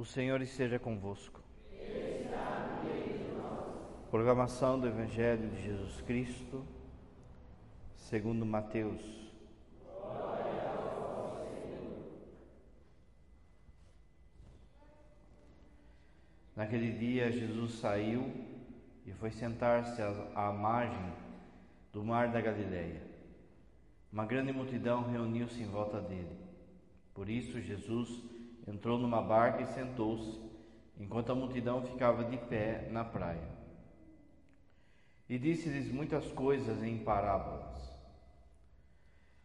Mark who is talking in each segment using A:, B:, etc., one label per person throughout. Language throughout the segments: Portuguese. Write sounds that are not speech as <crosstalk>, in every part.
A: O Senhor esteja convosco. Programação do Evangelho de Jesus Cristo, segundo Mateus. Naquele dia, Jesus saiu e foi sentar-se à margem do mar da Galileia. Uma grande multidão reuniu-se em volta dele. Por isso, Jesus entrou numa barca e sentou-se, enquanto a multidão ficava de pé na praia. E disse-lhes muitas coisas em parábolas.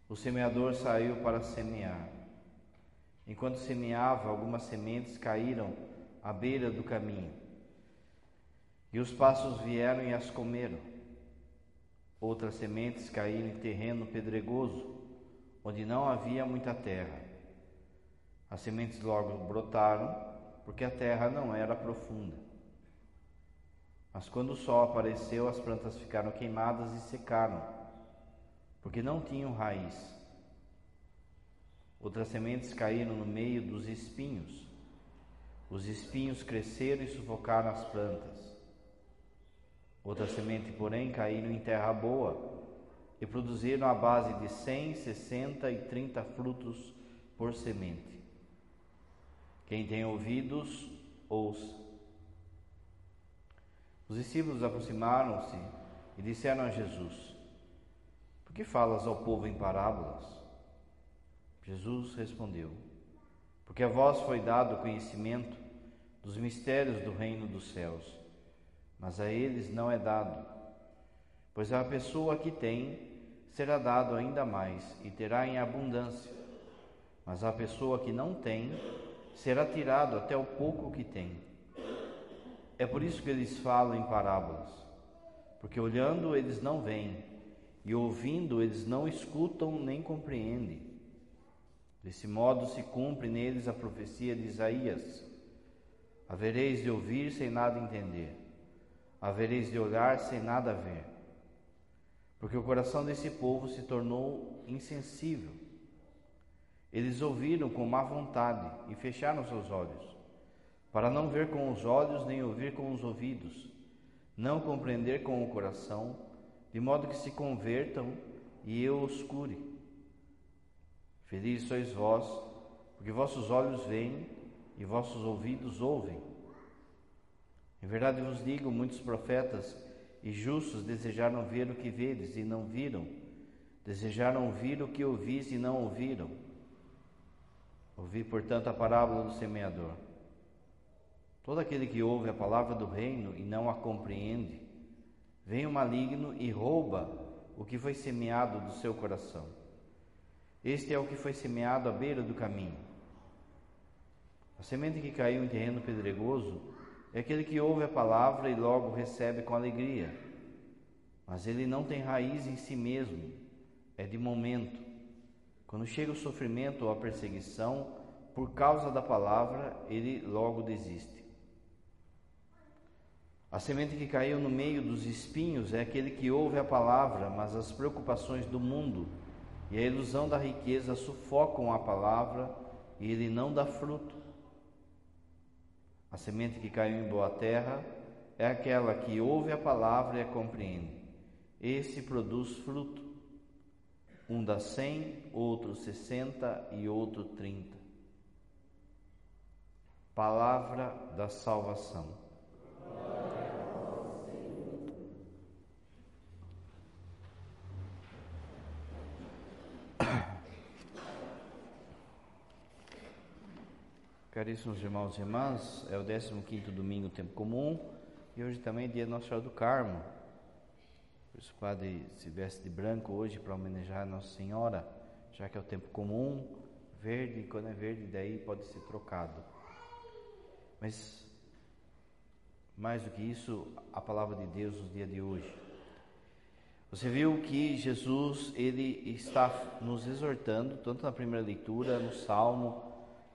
A: O semeador saiu para semear. Enquanto semeava, algumas sementes caíram à beira do caminho. E os passos vieram e as comeram. Outras sementes caíram em terreno pedregoso, onde não havia muita terra. As sementes logo brotaram, porque a terra não era profunda. Mas quando o sol apareceu, as plantas ficaram queimadas e secaram, porque não tinham raiz. Outras sementes caíram no meio dos espinhos. Os espinhos cresceram e sufocaram as plantas. Outra semente, porém, caíram em terra boa e produziram a base de cem, sessenta e trinta frutos por semente. Quem tem ouvidos, ouça. Os discípulos aproximaram-se e disseram a Jesus: Por que falas ao povo em parábolas? Jesus respondeu: Porque a vós foi dado o conhecimento dos mistérios do reino dos céus, mas a eles não é dado. Pois a pessoa que tem será dado ainda mais e terá em abundância, mas a pessoa que não tem será tirado até o pouco que tem. É por isso que eles falam em parábolas, porque olhando eles não veem, e ouvindo eles não escutam nem compreendem. Desse modo se cumpre neles a profecia de Isaías: Havereis de ouvir sem nada entender, havereis de olhar sem nada ver, porque o coração desse povo se tornou insensível eles ouviram com má vontade e fecharam seus olhos, para não ver com os olhos nem ouvir com os ouvidos, não compreender com o coração, de modo que se convertam e eu os cure. Felizes sois vós, porque vossos olhos veem e vossos ouvidos ouvem. Em verdade vos digo, muitos profetas e justos desejaram ver o que vedes e não viram, desejaram ouvir o que ouvis e não ouviram. Ouvi, portanto, a parábola do semeador. Todo aquele que ouve a palavra do reino e não a compreende, vem o maligno e rouba o que foi semeado do seu coração. Este é o que foi semeado à beira do caminho. A semente que caiu em terreno pedregoso é aquele que ouve a palavra e logo recebe com alegria. Mas ele não tem raiz em si mesmo, é de momento quando chega o sofrimento ou a perseguição, por causa da palavra, ele logo desiste. A semente que caiu no meio dos espinhos é aquele que ouve a palavra, mas as preocupações do mundo e a ilusão da riqueza sufocam a palavra e ele não dá fruto. A semente que caiu em boa terra é aquela que ouve a palavra e a compreende. Esse produz fruto um dá cem, outro sessenta e outro trinta. Palavra da salvação. <coughs> Caríssimos irmãos e irmãs, é o 15 domingo, tempo comum, e hoje também é dia Nossa Senhora do Carmo. Por isso o padre se veste de branco hoje para homenagear Nossa Senhora, já que é o tempo comum, verde, quando é verde daí pode ser trocado. Mas mais do que isso, a palavra de Deus no dia de hoje. Você viu que Jesus ele está nos exortando, tanto na primeira leitura, no Salmo,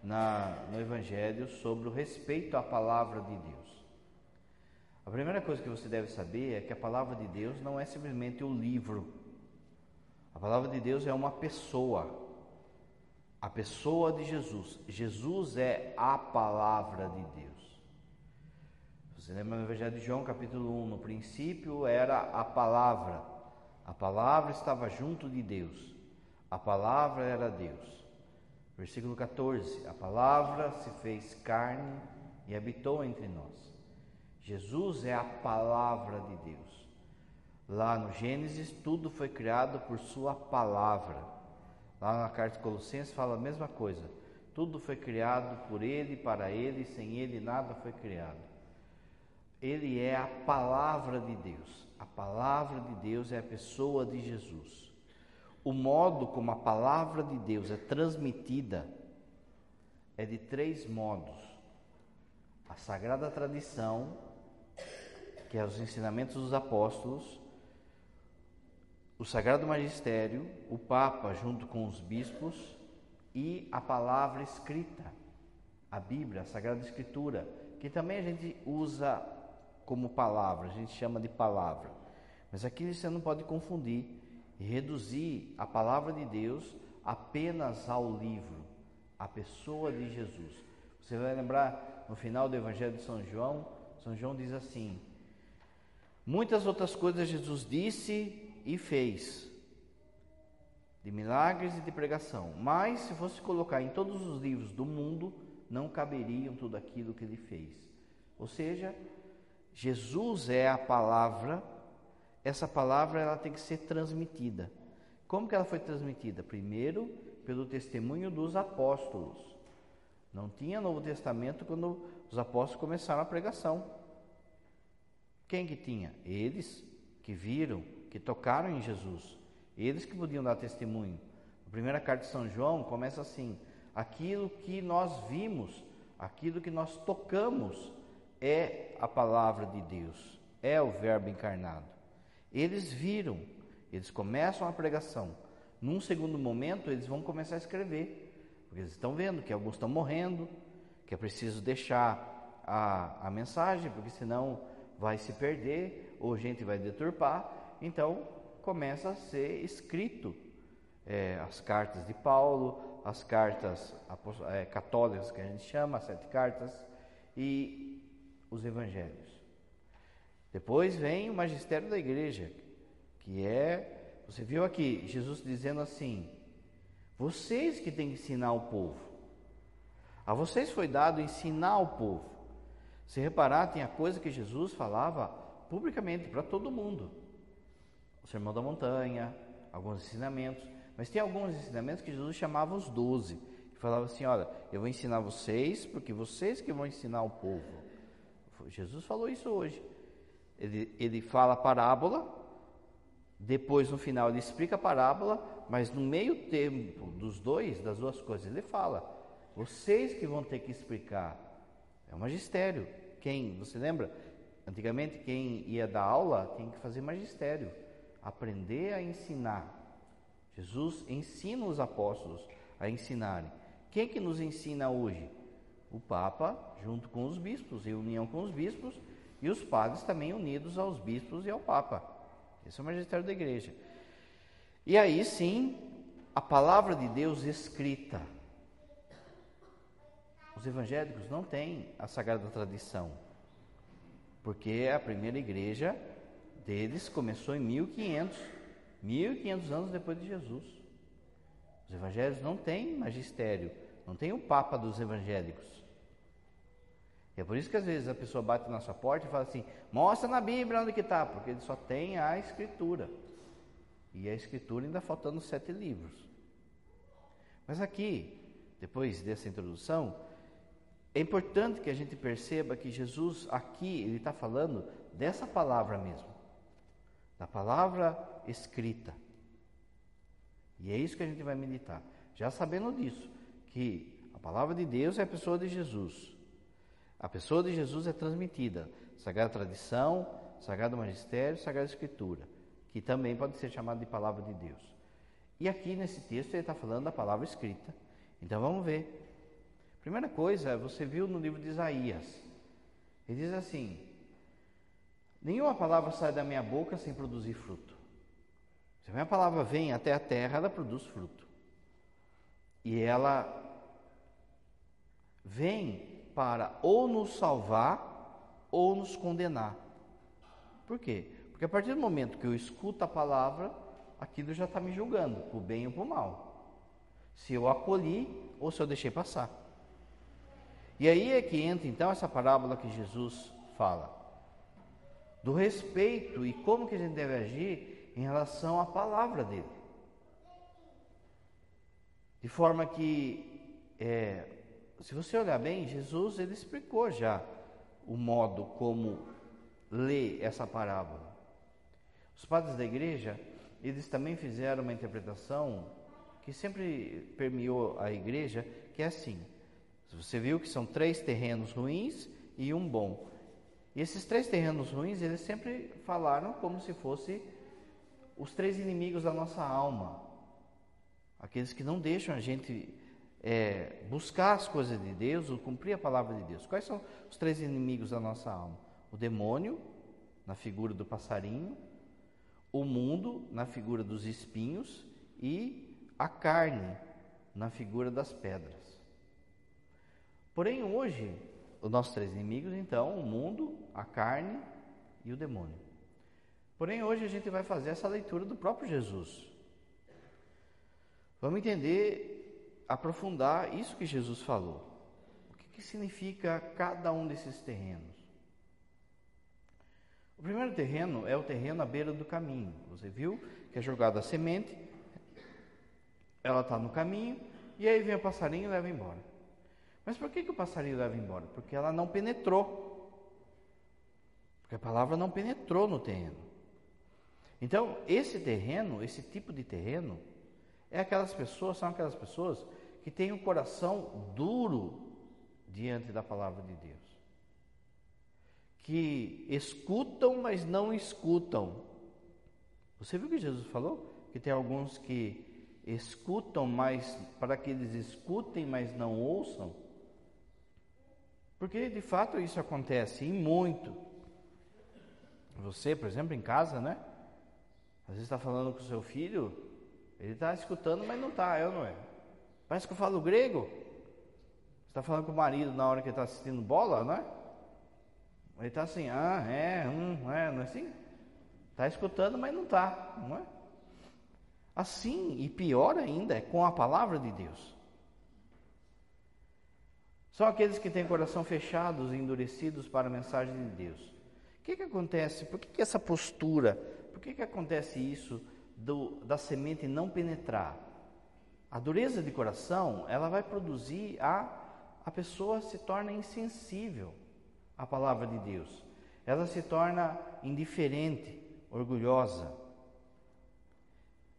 A: na, no Evangelho, sobre o respeito à palavra de Deus. A primeira coisa que você deve saber é que a palavra de Deus não é simplesmente o um livro. A palavra de Deus é uma pessoa. a pessoa de Jesus. Jesus é a palavra de Deus. Você lembra no Evangelho de João, capítulo 1, no princípio era a palavra. A palavra estava junto de Deus. A palavra era Deus. Versículo 14: A palavra se fez carne e habitou entre nós. Jesus é a palavra de Deus. Lá no Gênesis, tudo foi criado por Sua palavra. Lá na carta de Colossenses fala a mesma coisa. Tudo foi criado por Ele, para Ele, sem Ele nada foi criado. Ele é a palavra de Deus. A palavra de Deus é a pessoa de Jesus. O modo como a palavra de Deus é transmitida é de três modos: a sagrada tradição, que é os ensinamentos dos apóstolos, o Sagrado Magistério, o Papa junto com os bispos e a palavra escrita, a Bíblia, a Sagrada Escritura, que também a gente usa como palavra, a gente chama de palavra. Mas aqui você não pode confundir e reduzir a palavra de Deus apenas ao livro, à pessoa de Jesus. Você vai lembrar no final do Evangelho de São João, São João diz assim: Muitas outras coisas Jesus disse e fez, de milagres e de pregação. Mas se fosse colocar em todos os livros do mundo, não caberiam tudo aquilo que ele fez. Ou seja, Jesus é a palavra, essa palavra ela tem que ser transmitida. Como que ela foi transmitida? Primeiro, pelo testemunho dos apóstolos. Não tinha Novo Testamento quando os apóstolos começaram a pregação. Quem que tinha? Eles que viram que tocaram em Jesus, eles que podiam dar testemunho. A primeira carta de São João começa assim: aquilo que nós vimos, aquilo que nós tocamos é a palavra de Deus, é o Verbo encarnado. Eles viram, eles começam a pregação. Num segundo momento, eles vão começar a escrever, porque eles estão vendo que alguns estão morrendo, que é preciso deixar a, a mensagem, porque senão vai se perder ou gente vai deturpar. Então começa a ser escrito é, as cartas de Paulo, as cartas é, católicas que a gente chama, as sete cartas, e os evangelhos. Depois vem o magistério da igreja, que é, você viu aqui, Jesus dizendo assim: vocês que têm que ensinar o povo. A vocês foi dado ensinar o povo. Se reparar, tem a coisa que Jesus falava publicamente para todo mundo o Sermão da Montanha, alguns ensinamentos, mas tem alguns ensinamentos que Jesus chamava os doze, e falava assim: Olha, eu vou ensinar vocês, porque vocês que vão ensinar o povo. Jesus falou isso hoje. Ele, ele fala a parábola, depois no final ele explica a parábola, mas no meio tempo dos dois, das duas coisas, ele fala: vocês que vão ter que explicar. É um magistério. Quem, você lembra? Antigamente, quem ia dar aula tinha que fazer magistério aprender a ensinar. Jesus ensina os apóstolos a ensinarem. Quem que nos ensina hoje? O Papa, junto com os bispos, em união com os bispos, e os padres também unidos aos bispos e ao Papa. Esse é o magistério da igreja. E aí sim, a palavra de Deus escrita. Os evangélicos não têm a sagrada tradição, porque a primeira igreja deles começou em 1500, 1500 anos depois de Jesus. Os evangelhos não têm magistério, não tem o papa dos evangélicos. E é por isso que às vezes a pessoa bate na sua porta e fala assim: mostra na Bíblia onde que está, porque ele só tem a Escritura. E a Escritura ainda faltando sete livros. Mas aqui, depois dessa introdução, é importante que a gente perceba que Jesus aqui ele está falando dessa palavra mesmo da palavra escrita. E é isso que a gente vai meditar. Já sabendo disso, que a palavra de Deus é a pessoa de Jesus. A pessoa de Jesus é transmitida. Sagrada tradição, sagrado magistério, sagrada escritura, que também pode ser chamada de palavra de Deus. E aqui nesse texto ele está falando da palavra escrita. Então vamos ver. Primeira coisa, você viu no livro de Isaías. Ele diz assim: Nenhuma palavra sai da minha boca sem produzir fruto. Se a minha palavra vem até a terra, ela produz fruto. E ela vem para ou nos salvar ou nos condenar. Por quê? Porque a partir do momento que eu escuto a palavra, aquilo já está me julgando, por bem ou por mal. Se eu acolhi ou se eu deixei passar. E aí é que entra então essa parábola que Jesus fala. Do respeito e como que a gente deve agir em relação à palavra dele. De forma que, é, se você olhar bem, Jesus ele explicou já o modo como ler essa parábola. Os padres da igreja, eles também fizeram uma interpretação que sempre permeou a igreja, que é assim: você viu que são três terrenos ruins e um bom. E esses três terrenos ruins, eles sempre falaram como se fosse os três inimigos da nossa alma. Aqueles que não deixam a gente é, buscar as coisas de Deus ou cumprir a palavra de Deus. Quais são os três inimigos da nossa alma? O demônio, na figura do passarinho, o mundo, na figura dos espinhos, e a carne, na figura das pedras. Porém, hoje, os nossos três inimigos, então, o mundo, a carne e o demônio. Porém, hoje a gente vai fazer essa leitura do próprio Jesus. Vamos entender, aprofundar isso que Jesus falou. O que, que significa cada um desses terrenos? O primeiro terreno é o terreno à beira do caminho. Você viu que é jogada a semente, ela está no caminho, e aí vem o passarinho e leva embora. Mas por que, que o passarinho leva embora? Porque ela não penetrou. Porque a palavra não penetrou no terreno. Então, esse terreno, esse tipo de terreno, é aquelas pessoas, são aquelas pessoas que têm o um coração duro diante da palavra de Deus. Que escutam, mas não escutam. Você viu que Jesus falou? Que tem alguns que escutam, mas para que eles escutem, mas não ouçam. Porque de fato isso acontece e muito. Você, por exemplo, em casa, né? Às vezes está falando com o seu filho, ele está escutando, mas não está, eu não é. Parece que eu falo grego. Você está falando com o marido na hora que ele está assistindo bola, não é? Ele está assim, ah, é, hum, é, não é assim? Está escutando, mas não está, não é? Assim, e pior ainda, é com a palavra de Deus. São aqueles que têm coração fechados e endurecidos para a mensagem de Deus. O que, que acontece? Por que, que essa postura? Por que, que acontece isso do, da semente não penetrar? A dureza de coração, ela vai produzir a a pessoa se torna insensível à palavra de Deus. Ela se torna indiferente, orgulhosa.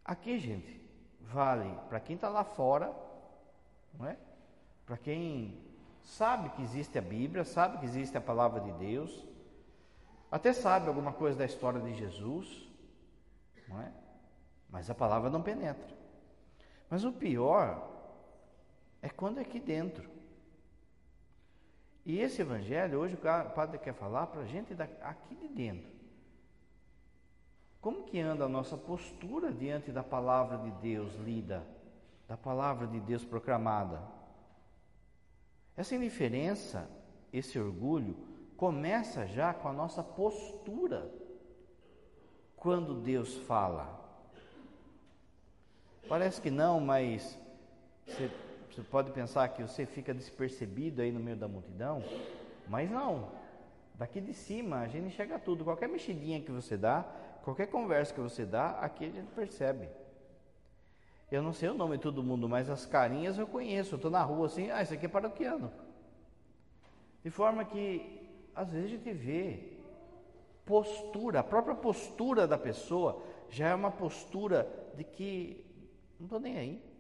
A: Aqui, gente, vale para quem está lá fora, não é? Para quem sabe que existe a Bíblia, sabe que existe a palavra de Deus, até sabe alguma coisa da história de Jesus, não é? Mas a palavra não penetra. Mas o pior é quando é aqui dentro. E esse evangelho, hoje o padre quer falar para a gente aqui de dentro. Como que anda a nossa postura diante da palavra de Deus lida, da palavra de Deus proclamada? Essa indiferença, esse orgulho, começa já com a nossa postura quando Deus fala. Parece que não, mas você, você, pode pensar que você fica despercebido aí no meio da multidão, mas não. Daqui de cima a gente enxerga tudo. Qualquer mexidinha que você dá, qualquer conversa que você dá, aqui a gente percebe. Eu não sei o nome de todo mundo, mas as carinhas eu conheço. Eu estou na rua assim, ah, isso aqui é paroquiano. De forma que, às vezes, a gente vê postura, a própria postura da pessoa já é uma postura de que não estou nem aí.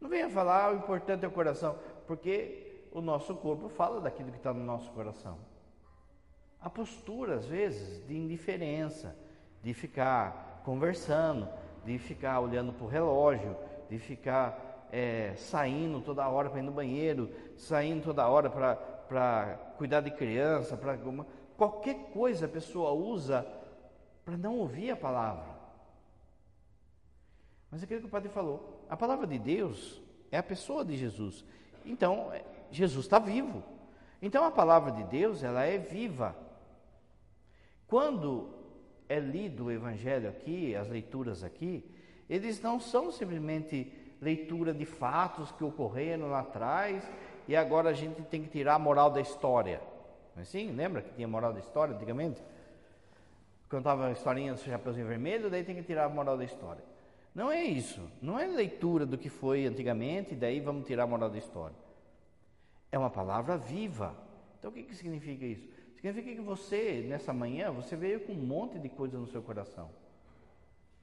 A: Não venha falar, ah, o importante é o coração, porque o nosso corpo fala daquilo que está no nosso coração. A postura, às vezes, de indiferença, de ficar conversando, de ficar olhando para o relógio, de ficar é, saindo toda hora para ir no banheiro, saindo toda hora para cuidar de criança, para qualquer coisa a pessoa usa para não ouvir a palavra. Mas é aquilo que o padre falou, A palavra de Deus é a pessoa de Jesus. Então, é, Jesus está vivo. Então, a palavra de Deus, ela é viva. Quando é lido o Evangelho aqui, as leituras aqui, eles não são simplesmente leitura de fatos que ocorreram lá atrás e agora a gente tem que tirar a moral da história. Mas sim, lembra que tinha moral da história antigamente? Contava a historinha do Chapeuzinho Vermelho, daí tem que tirar a moral da história. Não é isso. Não é leitura do que foi antigamente, daí vamos tirar a moral da história. É uma palavra viva. Então o que, que significa isso? Significa que você, nessa manhã, você veio com um monte de coisa no seu coração.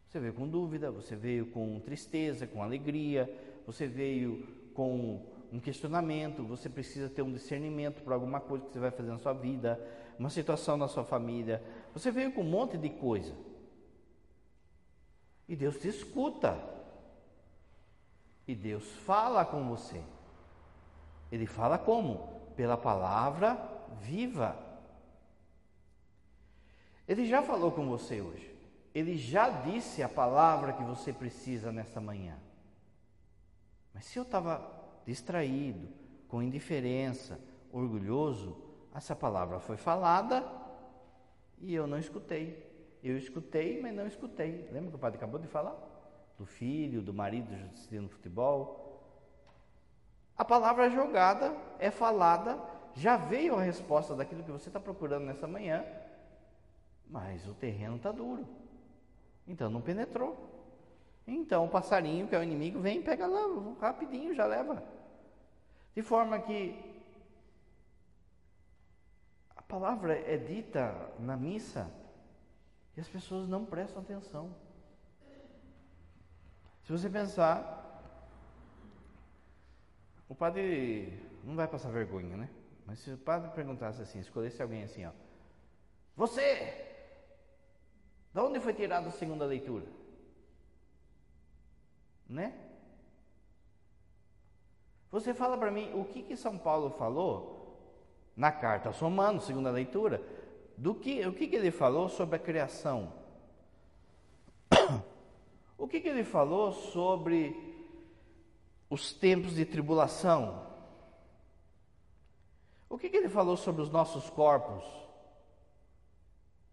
A: Você veio com dúvida, você veio com tristeza, com alegria, você veio com um questionamento, você precisa ter um discernimento para alguma coisa que você vai fazer na sua vida, uma situação na sua família. Você veio com um monte de coisa. E Deus te escuta. E Deus fala com você. Ele fala como? Pela palavra viva. Ele já falou com você hoje. Ele já disse a palavra que você precisa nessa manhã. Mas se eu estava distraído, com indiferença, orgulhoso, essa palavra foi falada e eu não escutei. Eu escutei, mas não escutei. Lembra que o padre acabou de falar? Do filho, do marido no futebol. A palavra é jogada, é falada, já veio a resposta daquilo que você está procurando nessa manhã, mas o terreno está duro. Então não penetrou. Então o passarinho, que é o inimigo, vem, pega lá, rapidinho, já leva. De forma que a palavra é dita na missa e as pessoas não prestam atenção. Se você pensar, o padre não vai passar vergonha, né? Mas se o padre perguntasse assim, escolhesse alguém assim, ó, você, de onde foi tirada a segunda leitura? Né? Você fala para mim o que que São Paulo falou na carta aos Romanos, segunda leitura, do que o que que ele falou sobre a criação? <coughs> O que que ele falou sobre os tempos de tribulação? O que, que ele falou sobre os nossos corpos?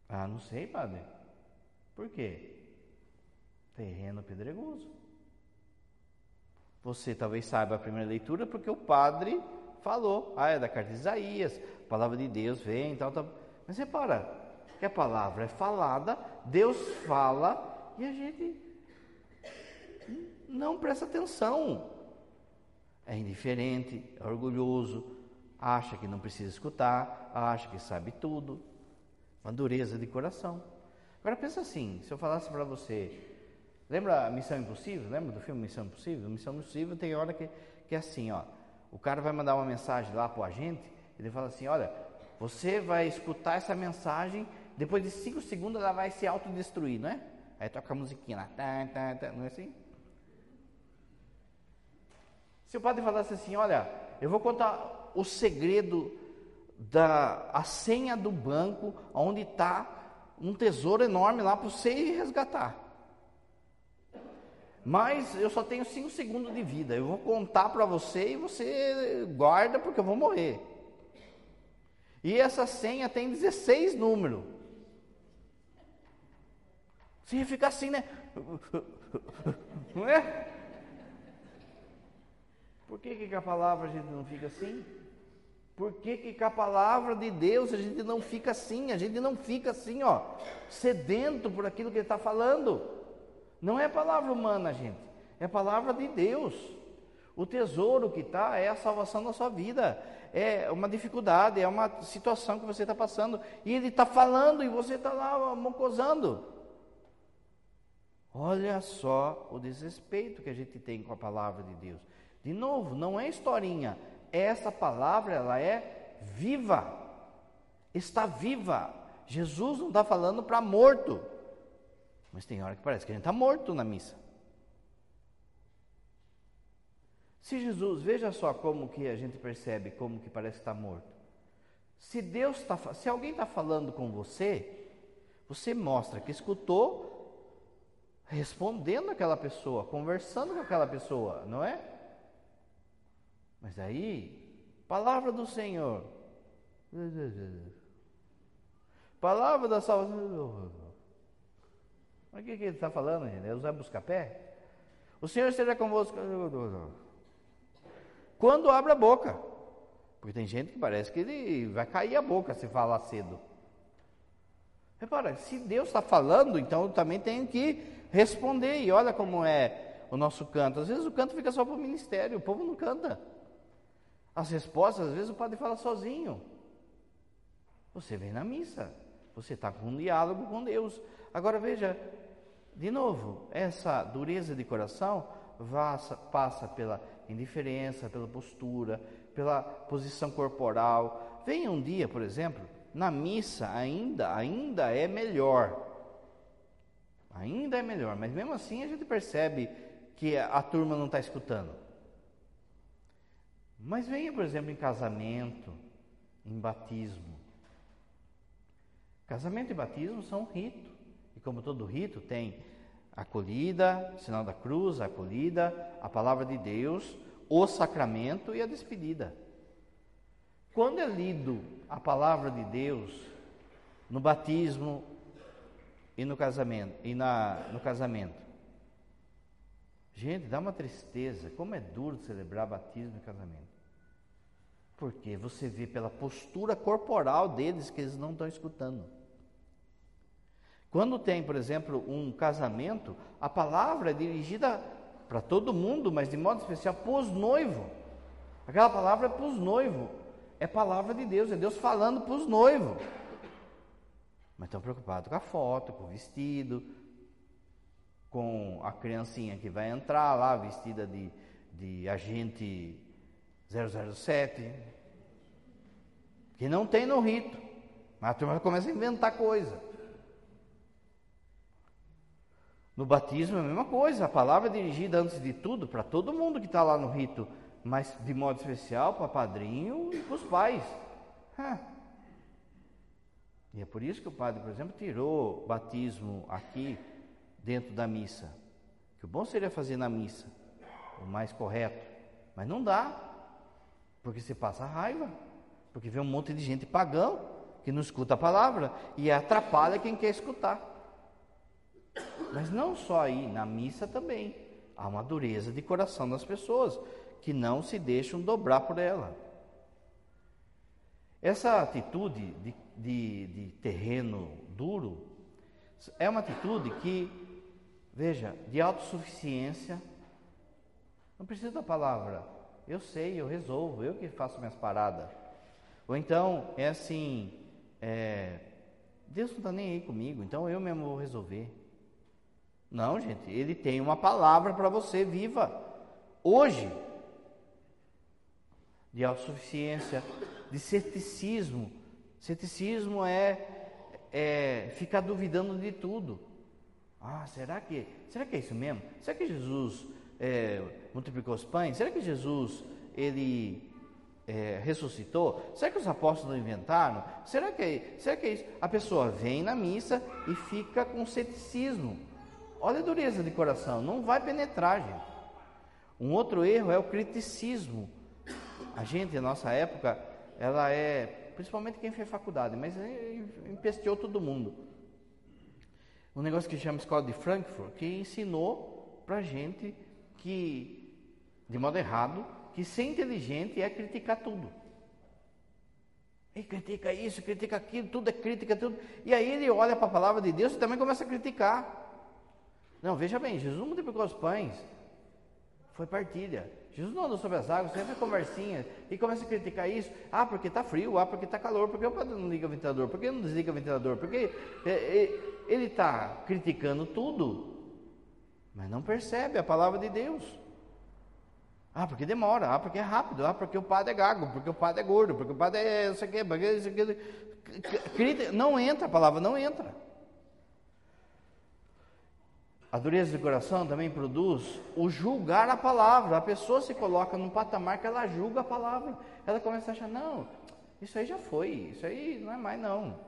A: Ah, não sei, padre. Por quê? Terreno pedregoso. Você talvez saiba a primeira leitura porque o padre falou. Ah, é da carta de Isaías, a palavra de Deus vem tal, tal. Mas repara, que a palavra é falada, Deus fala e a gente não presta atenção é indiferente, é orgulhoso, acha que não precisa escutar, acha que sabe tudo. Uma dureza de coração. Agora pensa assim, se eu falasse para você, lembra Missão Impossível? Lembra do filme Missão Impossível? Missão Impossível tem hora que, que é assim, ó. O cara vai mandar uma mensagem lá para o agente, ele fala assim, olha, você vai escutar essa mensagem, depois de cinco segundos ela vai se autodestruir, não é? Aí toca a musiquinha lá, tá, tá, tá, não é assim? Se o padre falasse assim, olha, eu vou contar o segredo da a senha do banco, onde está um tesouro enorme lá para você ir resgatar. Mas eu só tenho cinco segundos de vida. Eu vou contar para você e você guarda porque eu vou morrer. E essa senha tem 16 números. Você ficar assim, né? Não é? Por que, que a palavra a gente não fica assim? Por que, que com a palavra de Deus a gente não fica assim? A gente não fica assim, ó, sedento por aquilo que ele está falando. Não é palavra humana, gente, é palavra de Deus. O tesouro que está é a salvação da sua vida, é uma dificuldade, é uma situação que você está passando, e ele está falando e você está lá mocosando. Olha só o desrespeito que a gente tem com a palavra de Deus. De novo, não é historinha. Essa palavra ela é viva. Está viva. Jesus não está falando para morto. Mas tem hora que parece que a gente está morto na missa. Se Jesus, veja só como que a gente percebe como que parece estar morto. Se Deus está, se alguém está falando com você, você mostra que escutou respondendo aquela pessoa, conversando com aquela pessoa, não é? Mas aí, palavra do Senhor. Palavra da salvação. Mas o que, que ele está falando, gente? É usar busca-pé? O Senhor esteja convosco. Quando abre a boca. Porque tem gente que parece que ele vai cair a boca se falar cedo. Repara, se Deus está falando, então eu também tenho que responder. E olha como é o nosso canto. Às vezes o canto fica só para o ministério, o povo não canta. As respostas, às vezes o padre fala sozinho. Você vem na missa, você está com um diálogo com Deus. Agora veja, de novo, essa dureza de coração passa pela indiferença, pela postura, pela posição corporal. Vem um dia, por exemplo, na missa ainda, ainda é melhor. Ainda é melhor, mas mesmo assim a gente percebe que a, turma não está escutando. Mas venha, por exemplo, em casamento, em batismo. Casamento e batismo são um rito. E como todo rito, tem acolhida, sinal da cruz, a acolhida, a palavra de Deus, o sacramento e a despedida. Quando é lido a palavra de Deus no batismo e no casamento, e na, no casamento, gente, dá uma tristeza, como é duro celebrar batismo e casamento. Porque você vê pela postura corporal deles que eles não estão escutando. Quando tem, por exemplo, um casamento, a palavra é dirigida para todo mundo, mas de modo especial para os noivos. Aquela palavra é para os noivos é palavra de Deus, é Deus falando para os noivos. Mas estão preocupados com a foto, com o vestido, com a criancinha que vai entrar lá vestida de, de agente 007, que não tem no rito, mas a turma começa a inventar coisa. No batismo é a mesma coisa, a palavra é dirigida antes de tudo para todo mundo que está lá no rito mas de modo especial para padrinho e para os pais. E é por isso que o padre, por exemplo, tirou batismo aqui dentro da missa. Que o bom seria fazer na missa, o mais correto, mas não dá, porque se passa raiva, porque vê um monte de gente pagão que não escuta a palavra e atrapalha quem quer escutar. Mas não só aí, na missa também. Há uma dureza de coração das pessoas que não se deixam dobrar por ela. Essa atitude de, de, de terreno duro é uma atitude que, veja, de autossuficiência, não precisa da palavra, eu sei, eu resolvo, eu que faço minhas paradas. Ou então é assim, é, Deus não está nem aí comigo, então eu mesmo vou resolver. Não, gente, Ele tem uma palavra para você viva. Hoje, de autossuficiência, de ceticismo. Ceticismo é, é ficar duvidando de tudo. Ah, será que, será que é isso mesmo? Será que Jesus é, multiplicou os pães? Será que Jesus ele é, ressuscitou? Será que os apóstolos inventaram? Será que, será que é isso? A pessoa vem na missa e fica com ceticismo. Olha a dureza de coração, não vai penetrar, gente. Um outro erro é o criticismo. A gente, nossa época, ela é, principalmente quem fez faculdade, mas empesteou todo mundo. Um negócio que chama Escola de Frankfurt, que ensinou pra gente que, de modo errado, que ser inteligente é criticar tudo. E critica isso, critica aquilo, tudo é crítica, tudo. E aí ele olha para a palavra de Deus e também começa a criticar. Não, veja bem, Jesus multiplicou os pães, foi partilha. Jesus não andou sobre as águas, sempre conversinha, e começa a criticar isso. Ah, porque está frio, ah, porque está calor, porque o padre não liga o ventilador, porque não desliga o ventilador, porque ele está criticando tudo, mas não percebe a palavra de Deus. Ah, porque demora, ah, porque é rápido, ah, porque o padre é gago, porque o padre é gordo, porque o padre é isso aqui, porque isso aqui. Não entra a palavra, não entra. A dureza de coração também produz o julgar a palavra. A pessoa se coloca num patamar que ela julga a palavra. Ela começa a achar, não, isso aí já foi, isso aí não é mais não.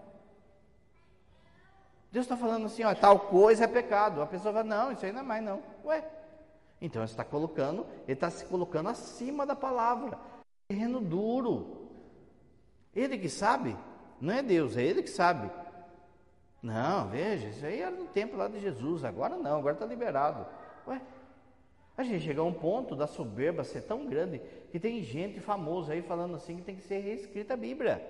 A: Deus está falando assim, ó, tal coisa é pecado. A pessoa fala, não, isso aí não é mais não. Ué, então ele está colocando, ele está se colocando acima da palavra. Terreno duro. Ele que sabe, não é Deus, é ele que sabe. Não, veja, isso aí era no tempo lá de Jesus, agora não, agora está liberado. Ué, a gente chega a um ponto da soberba ser tão grande que tem gente famosa aí falando assim que tem que ser reescrita a Bíblia.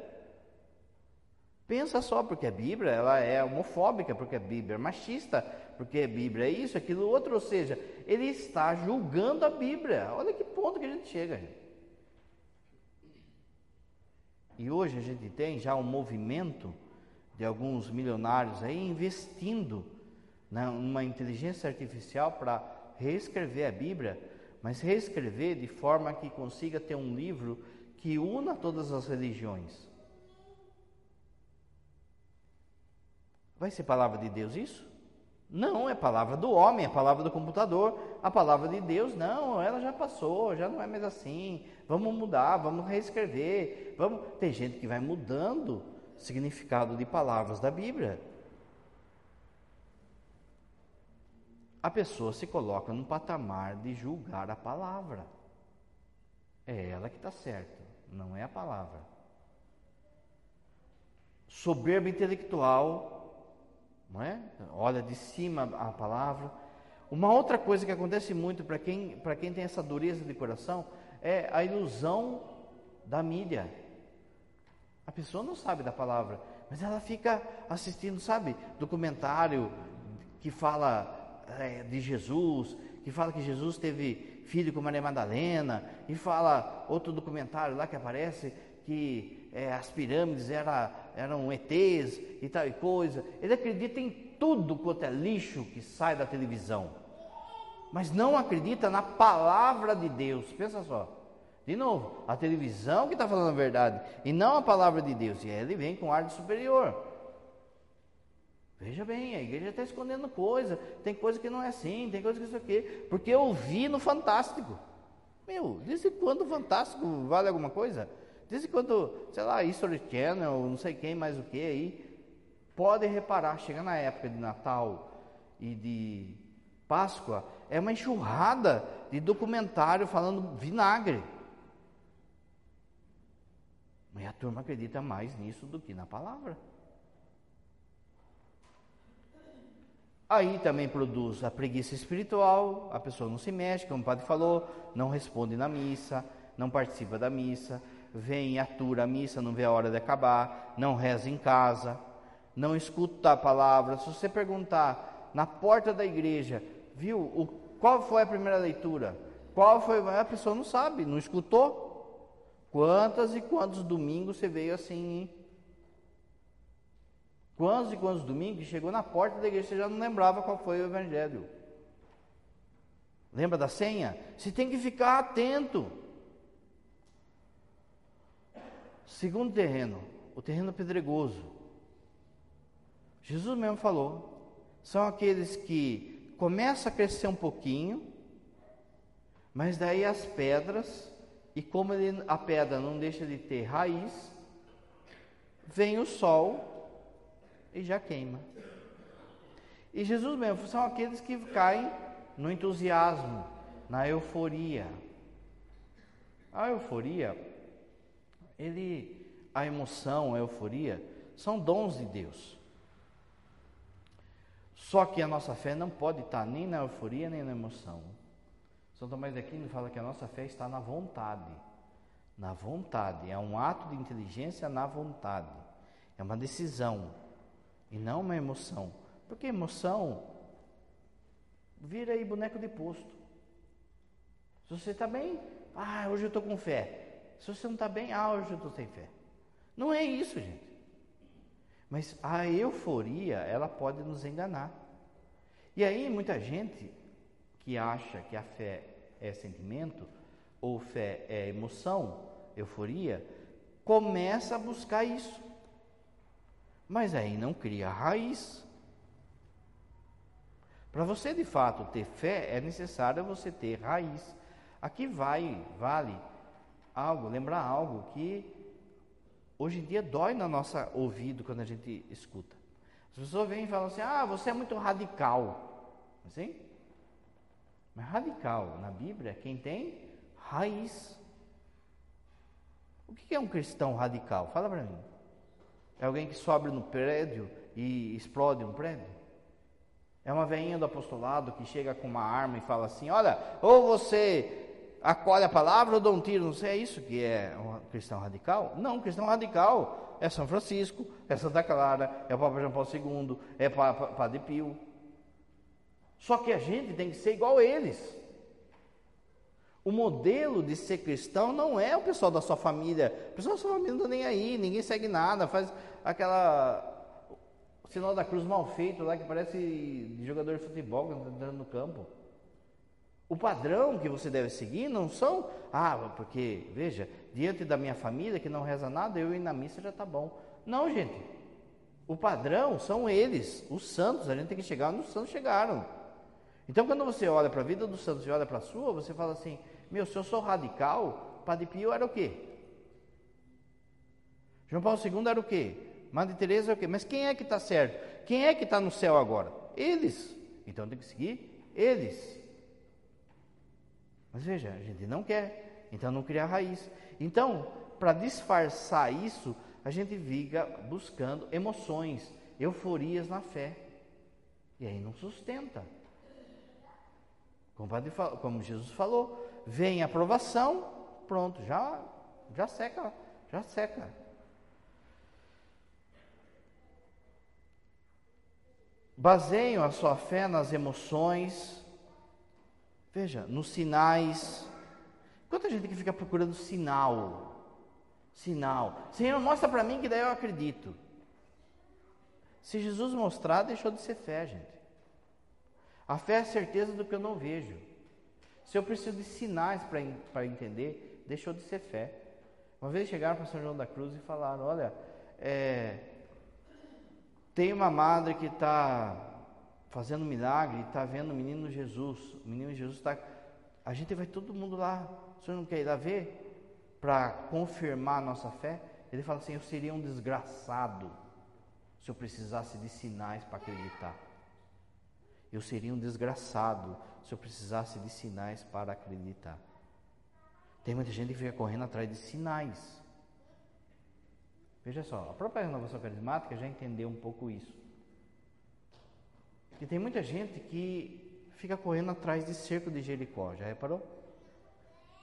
A: Pensa só, porque a Bíblia ela é homofóbica, porque a Bíblia é machista, porque a Bíblia é isso, aquilo, outro, ou seja, ele está julgando a Bíblia. Olha que ponto que a gente chega. Gente. E hoje a gente tem já um movimento de alguns milionários aí investindo numa inteligência artificial para reescrever a Bíblia, mas reescrever de forma que consiga ter um livro que una todas as religiões. Vai ser palavra de Deus isso? Não, é palavra do homem, é palavra do computador. A palavra de Deus, não, ela já passou, já não é mais assim. Vamos mudar, vamos reescrever. Vamos... Tem gente que vai mudando significado de palavras da Bíblia. A pessoa se coloca num patamar de julgar a palavra. É ela que está certa, não é a palavra. Soberba intelectual não é? Olha de cima a palavra. Uma outra coisa que acontece muito para quem, quem tem essa dureza de coração é a ilusão da mídia. A pessoa não sabe da palavra, mas ela fica assistindo, sabe, documentário que fala é, de Jesus, que fala que Jesus teve filho com Maria Madalena, e fala outro documentário lá que aparece que é, as pirâmides era, eram ETs e tal e coisa. Ele acredita em tudo quanto é lixo que sai da televisão, mas não acredita na palavra de Deus. Pensa só. De novo, a televisão que está falando a verdade e não a palavra de Deus. E ele vem com ar de superior. Veja bem, a igreja está escondendo coisa. Tem coisa que não é assim, tem coisa que isso aqui. Porque eu vi no Fantástico. Meu, desde quando o Fantástico vale alguma coisa? Desde quando, sei lá, History Channel, não sei quem mais o que aí, pode reparar, chega na época de Natal e de Páscoa, é uma enxurrada de documentário falando vinagre. Mas a turma acredita mais nisso do que na palavra. Aí também produz a preguiça espiritual, a pessoa não se mexe, como o padre falou, não responde na missa, não participa da missa, vem e atura a missa, não vê a hora de acabar, não reza em casa, não escuta a palavra. Se você perguntar na porta da igreja, viu, o, qual foi a primeira leitura? Qual foi? A pessoa não sabe, não escutou. Quantas e quantos domingos você veio assim? Hein? Quantos e quantos domingos chegou na porta da igreja você já não lembrava qual foi o evangelho? Lembra da senha? Você tem que ficar atento. Segundo terreno, o terreno pedregoso. Jesus mesmo falou, são aqueles que começam a crescer um pouquinho, mas daí as pedras, e como ele, a pedra não deixa de ter raiz, vem o sol e já queima. E Jesus mesmo são aqueles que caem no entusiasmo, na euforia. A euforia ele, a emoção, a euforia, são dons de Deus. Só que a nossa fé não pode estar nem na euforia nem na emoção. São Tomás de Aquino fala que a nossa fé está na vontade. Na vontade, é um ato de inteligência na vontade. É uma decisão e não uma emoção. Porque emoção vira aí boneco de posto. Se você está bem, ah, hoje eu estou com fé. Se você não está bem, ah, hoje eu estou sem fé. Não é isso, gente. Mas a euforia, ela pode nos enganar. E aí, muita gente que acha que a fé é sentimento, ou fé é emoção, euforia, começa a buscar isso. Mas aí não cria raiz. Para você de fato ter fé, é necessário você ter raiz. Aqui vai, vale algo, lembrar algo que hoje em dia dói no nosso ouvido quando a gente escuta. As pessoas vêm e falam assim: ah, você é muito radical. Assim? Mas radical na Bíblia, quem tem raiz. O que é um cristão radical? Fala para mim. É alguém que sobe no prédio e explode um prédio? É uma veinha do apostolado que chega com uma arma e fala assim: Olha, ou você acolhe a palavra ou dá um tiro. Não sei, é isso que é um cristão radical? Não, cristão radical é São Francisco, é Santa Clara, é o Papa João Paulo II, é Padre Pio. Só que a gente tem que ser igual a eles. O modelo de ser cristão não é o pessoal da sua família. O pessoal da sua família não está nem aí, ninguém segue nada, faz aquela sinal da cruz mal feito lá que parece jogador de futebol entrando no campo. O padrão que você deve seguir não são, ah, porque, veja, diante da minha família que não reza nada, eu ir na missa já está bom. Não, gente. O padrão são eles, os santos. A gente tem que chegar onde os santos chegaram. Então, quando você olha para a vida dos santos e olha para a sua, você fala assim: meu, se eu sou radical, Padre Pio era o quê? João Paulo II era o quê? Madre Teresa é o quê? Mas quem é que está certo? Quem é que está no céu agora? Eles. Então tem que seguir eles. Mas veja, a gente não quer, então não cria raiz. Então, para disfarçar isso, a gente viga buscando emoções, euforias na fé. E aí não sustenta. Como, Jesus falou, vem a aprovação, pronto, já, já seca, já seca. Baseiam a sua fé nas emoções, Veja, nos sinais. Quanta gente que fica procurando sinal? Sinal. Senhor, mostra para mim que daí eu acredito. Se Jesus mostrar, deixou de ser fé, gente. A fé é a certeza do que eu não vejo. Se eu preciso de sinais para entender, deixou de ser fé. Uma vez chegaram para São João da Cruz e falaram: Olha, é, tem uma madre que está fazendo milagre, está vendo o menino Jesus. O menino Jesus está. A gente vai todo mundo lá. O senhor não quer ir lá ver? Para confirmar a nossa fé? Ele fala assim: Eu seria um desgraçado se eu precisasse de sinais para acreditar. Eu seria um desgraçado se eu precisasse de sinais para acreditar. Tem muita gente que fica correndo atrás de sinais. Veja só, a própria renovação carismática já entendeu um pouco isso. E tem muita gente que fica correndo atrás de cerco de Jericó, já reparou?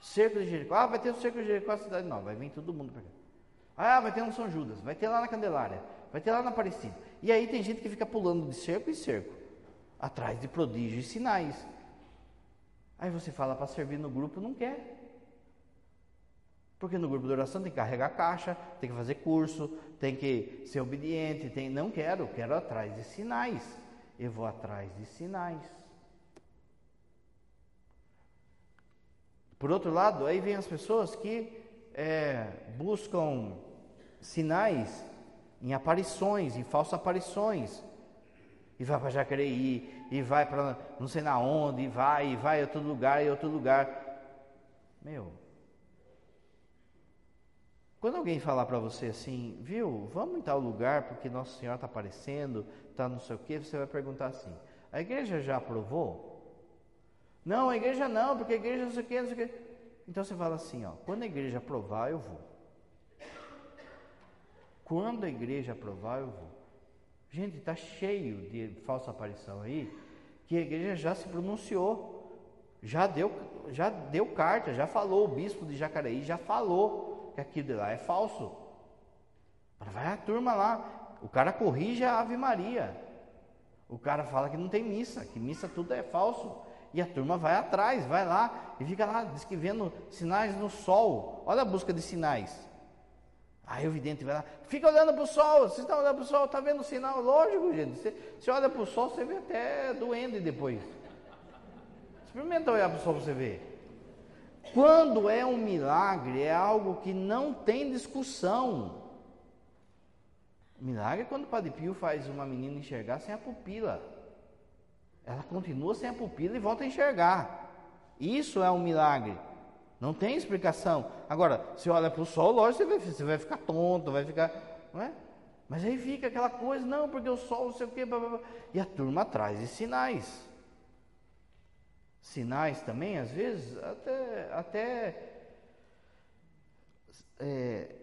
A: Cerco de Jericó. Ah, vai ter o cerco de Jericó na cidade nova, vai vir todo mundo para cá. Ah, vai ter no São Judas, vai ter lá na Candelária, vai ter lá na Aparecida. E aí tem gente que fica pulando de cerco em cerco, atrás de prodígios e sinais. Aí você fala para servir no grupo, não quer. Porque no grupo de oração tem que carregar caixa, tem que fazer curso, tem que ser obediente, tem não quero, quero atrás de sinais eu vou atrás de sinais. Por outro lado, aí vem as pessoas que é, buscam sinais em aparições, em falsas aparições. E vai para Jacareí, e vai para não sei na onde, e vai, e vai a outro lugar, e outro lugar. Meu, quando alguém falar para você assim, viu, vamos em tal lugar porque Nossa Senhora está aparecendo, está não sei o que, você vai perguntar assim: a igreja já aprovou? Não, a igreja não, porque a igreja não sei o que, não sei o que. Então você fala assim: ó, quando a igreja aprovar, eu vou. Quando a igreja aprovar, eu vou. Gente, está cheio de falsa aparição aí, que a igreja já se pronunciou, já deu, já deu carta, já falou, o bispo de Jacareí já falou que aquilo de lá é falso. Vai a turma lá, o cara corrige a Ave Maria. O cara fala que não tem missa, que missa tudo é falso. E a turma vai atrás, vai lá e fica lá, diz que vendo sinais no sol. Olha a busca de sinais. Aí o vidente vai lá, fica olhando para o sol, você está olhando para o sol, está vendo o sinal? Lógico, gente. Você, você olha para o sol, você vê até doendo depois. Experimenta olhar para o sol para você ver. Quando é um milagre, é algo que não tem discussão. Milagre é quando o Padre Pio faz uma menina enxergar sem a pupila. Ela continua sem a pupila e volta a enxergar. Isso é um milagre. Não tem explicação. Agora, se olha para o sol, lógico, você vai, você vai ficar tonto, vai ficar. Não é? Mas aí fica aquela coisa, não, porque o sol, não sei o quê, blá, blá, blá. e a turma traz de sinais. Sinais também, às vezes, até, até é,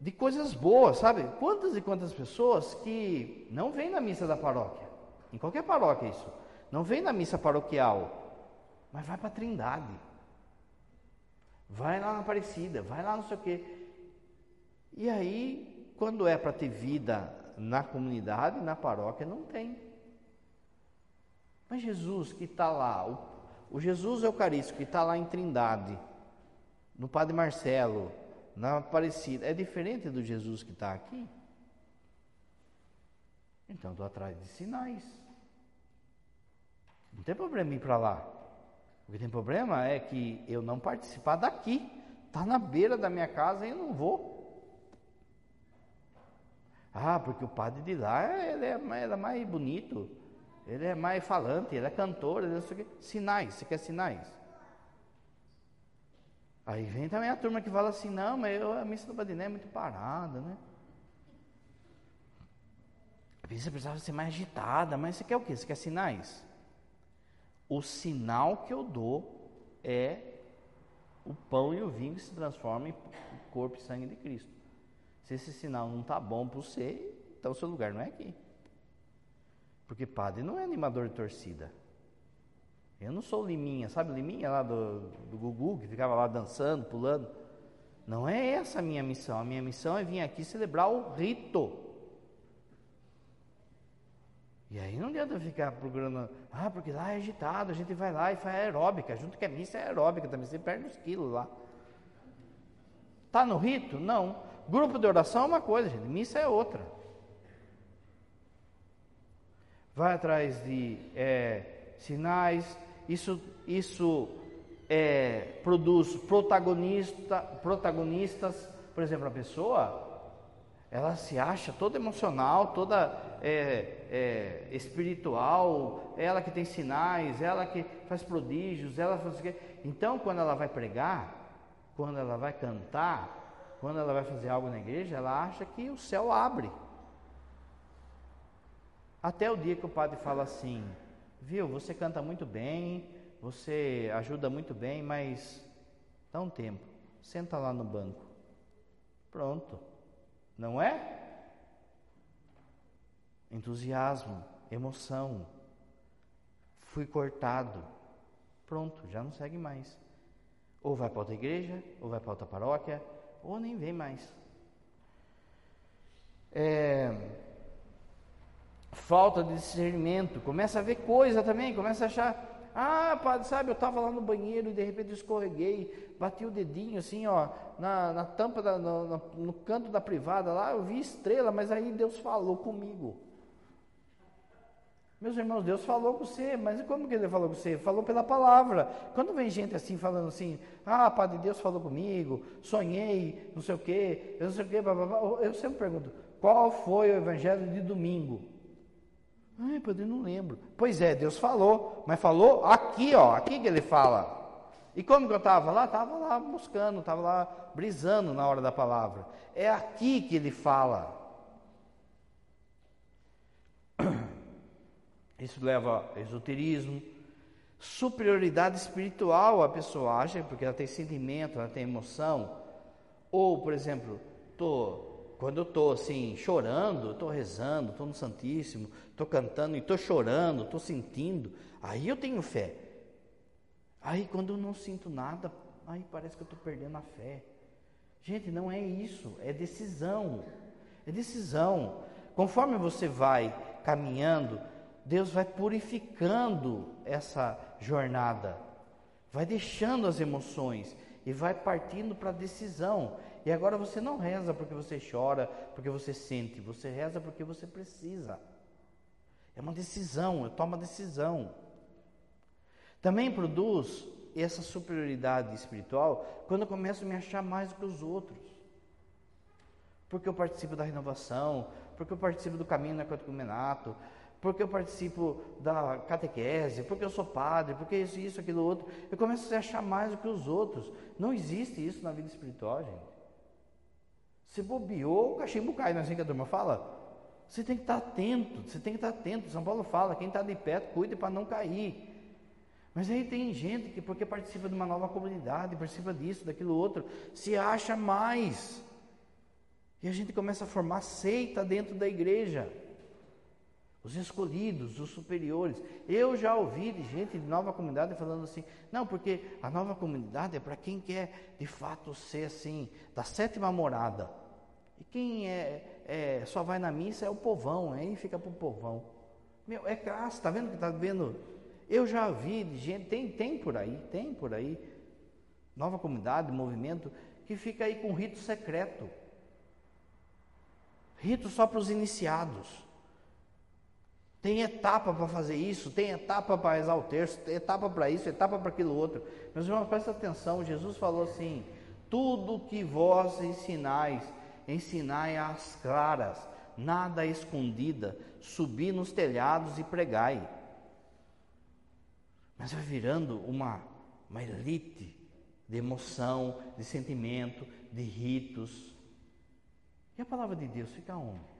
A: de coisas boas, sabe? Quantas e quantas pessoas que não vêm na missa da paróquia, em qualquer paróquia isso, não vem na missa paroquial, mas vai para a Trindade, vai lá na Aparecida, vai lá não sei o quê. E aí, quando é para ter vida na comunidade, na paróquia, não tem. Mas Jesus que está lá, o, o Jesus Eucarístico que está lá em Trindade, no Padre Marcelo, na Aparecida, é diferente do Jesus que está aqui? Então estou atrás de sinais. Não tem problema ir para lá. O que tem problema é que eu não participar daqui. Está na beira da minha casa e eu não vou. Ah, porque o padre de lá ele é, ele é mais bonito, ele é mais falante, ele é cantor, ele é sinais. Você quer sinais? Aí vem também a turma que fala assim, não, mas eu, a missa do Badiné é muito parada, né? A missa precisava ser mais agitada, mas você quer o quê? Você quer sinais? O sinal que eu dou é o pão e o vinho que se transformam em corpo e sangue de Cristo. Se esse sinal não está bom para você, então o seu lugar não é aqui. Porque padre não é animador de torcida. Eu não sou Liminha, sabe Liminha lá do, do Gugu, que ficava lá dançando, pulando? Não é essa a minha missão. A minha missão é vir aqui celebrar o rito. E aí não adianta ficar procurando, ah, porque lá é agitado, a gente vai lá e faz aeróbica, junto que a missa é aeróbica também, você perde uns quilos lá. Está no rito? Não. Grupo de oração é uma coisa, gente, missa é outra. Vai atrás de é, sinais, isso, isso é, produz protagonista, protagonistas, por exemplo, a pessoa, ela se acha toda emocional, toda é, é, espiritual, ela que tem sinais, ela que faz prodígios, ela faz Então, quando ela vai pregar, quando ela vai cantar, quando ela vai fazer algo na igreja, ela acha que o céu abre. Até o dia que o padre fala assim: Viu, você canta muito bem, você ajuda muito bem, mas dá um tempo, senta lá no banco. Pronto, não é? Entusiasmo, emoção. Fui cortado. Pronto, já não segue mais. Ou vai para outra igreja, ou vai para outra paróquia, ou nem vem mais. É, falta de discernimento, começa a ver coisa também, começa a achar, ah, padre, sabe, eu estava lá no banheiro e de repente escorreguei, bati o dedinho assim, ó, na, na tampa, da, no, no canto da privada lá, eu vi estrela, mas aí Deus falou comigo. Meus irmãos, Deus falou com você, mas como que ele falou com você? Falou pela palavra. Quando vem gente assim falando assim, ah, Padre, Deus falou comigo, sonhei, não sei o quê, eu não sei o quê, blá, blá, blá. eu sempre pergunto, qual foi o evangelho de domingo? Ai, padre, não lembro. Pois é, Deus falou, mas falou aqui, ó, aqui que ele fala. E como que eu estava lá? Estava lá buscando, estava lá brisando na hora da palavra. É aqui que ele fala. <clears throat> Isso leva a esoterismo, superioridade espiritual a pessoa acha, porque ela tem sentimento, ela tem emoção. Ou, por exemplo, tô quando eu estou assim, chorando, estou rezando, estou no Santíssimo, estou cantando e estou chorando, estou sentindo, aí eu tenho fé. Aí quando eu não sinto nada, aí parece que eu estou perdendo a fé. Gente, não é isso, é decisão. É decisão. Conforme você vai caminhando, Deus vai purificando essa jornada, vai deixando as emoções e vai partindo para a decisão. E agora você não reza porque você chora, porque você sente, você reza porque você precisa. É uma decisão, eu tomo uma decisão. Também produz essa superioridade espiritual quando eu começo a me achar mais do que os outros. Porque eu participo da renovação, porque eu participo do caminho na catecumenato, porque eu participo da catequese, porque eu sou padre, porque isso, isso, aquilo, outro. Eu começo a se achar mais do que os outros. Não existe isso na vida espiritual, gente. Se bobeou, o cachimbo cai, não é assim que a turma fala? Você tem que estar atento, você tem que estar atento. São Paulo fala, quem está de pé, cuide para não cair. Mas aí tem gente que, porque participa de uma nova comunidade, participa disso, daquilo outro, se acha mais. E a gente começa a formar seita dentro da igreja. Os escolhidos, os superiores. Eu já ouvi de gente de nova comunidade falando assim: não, porque a nova comunidade é para quem quer de fato ser assim, da sétima morada. E quem é, é, só vai na missa é o povão, aí fica para o povão. Meu, é classe, está vendo que está vendo? Eu já vi de gente, tem, tem por aí, tem por aí, nova comunidade, movimento, que fica aí com rito secreto. Rito só para os iniciados. Tem etapa para fazer isso, tem etapa para rezar o terço, tem etapa para isso, etapa para aquilo outro. Meus irmãos, presta atenção, Jesus falou assim: tudo que vós ensinais, ensinai às claras, nada escondida, subi nos telhados e pregai. Mas vai virando uma, uma elite de emoção, de sentimento, de ritos. E a palavra de Deus fica onde?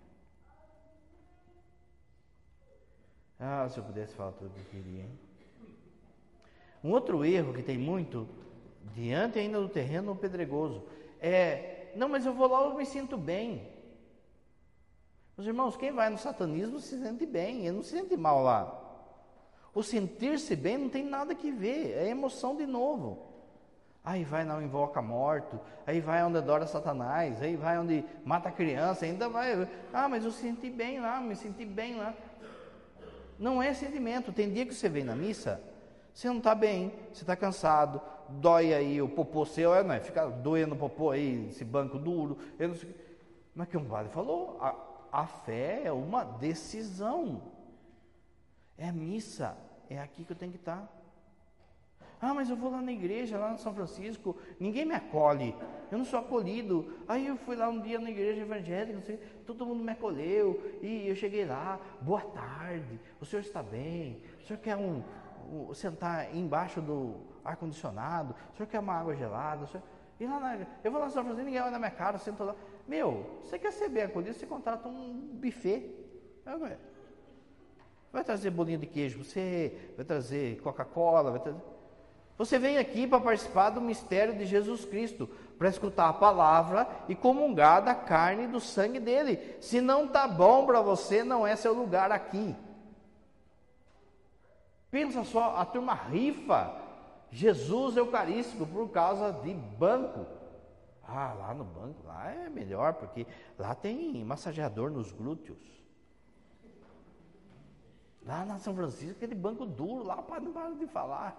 A: Ah, se eu pudesse falar tudo que eu queria, hein? Um outro erro que tem muito, diante ainda do terreno pedregoso, é: não, mas eu vou lá, eu me sinto bem. Meus irmãos, quem vai no satanismo se sente bem, ele não se sente mal lá. O sentir-se bem não tem nada que ver, é emoção de novo. Aí vai não invoca morto, aí vai onde adora Satanás, aí vai onde mata criança, ainda vai. Ah, mas eu senti bem lá, me senti bem lá. Não é sentimento. Tem dia que você vem na missa, você não está bem, você está cansado, dói aí o popô seu, é, não é? Fica doendo o popô aí, esse banco duro. Eu não sei. Mas que um padre falou, a, a fé é uma decisão. É missa, é aqui que eu tenho que estar. Ah, mas eu vou lá na igreja, lá no São Francisco, ninguém me acolhe, eu não sou acolhido. Aí eu fui lá um dia na igreja evangélica, sei, todo mundo me acolheu, e eu cheguei lá, boa tarde, o senhor está bem? O senhor quer um, um sentar embaixo do ar-condicionado? O senhor quer uma água gelada? Senhor... E lá na, eu vou lá São Francisco, ninguém olha na minha cara, eu sento lá. Meu, você quer ser bem acolhido, você contrata um buffet. Vai trazer bolinho de queijo, você vai trazer Coca-Cola, vai trazer. Você vem aqui para participar do mistério de Jesus Cristo, para escutar a palavra e comungar da carne e do sangue dele. Se não está bom para você, não é seu lugar aqui. Pensa só, a turma rifa Jesus Eucarístico por causa de banco. Ah, lá no banco, lá é melhor, porque lá tem massageador nos glúteos. Lá na São Francisco, aquele banco duro, lá não para de falar.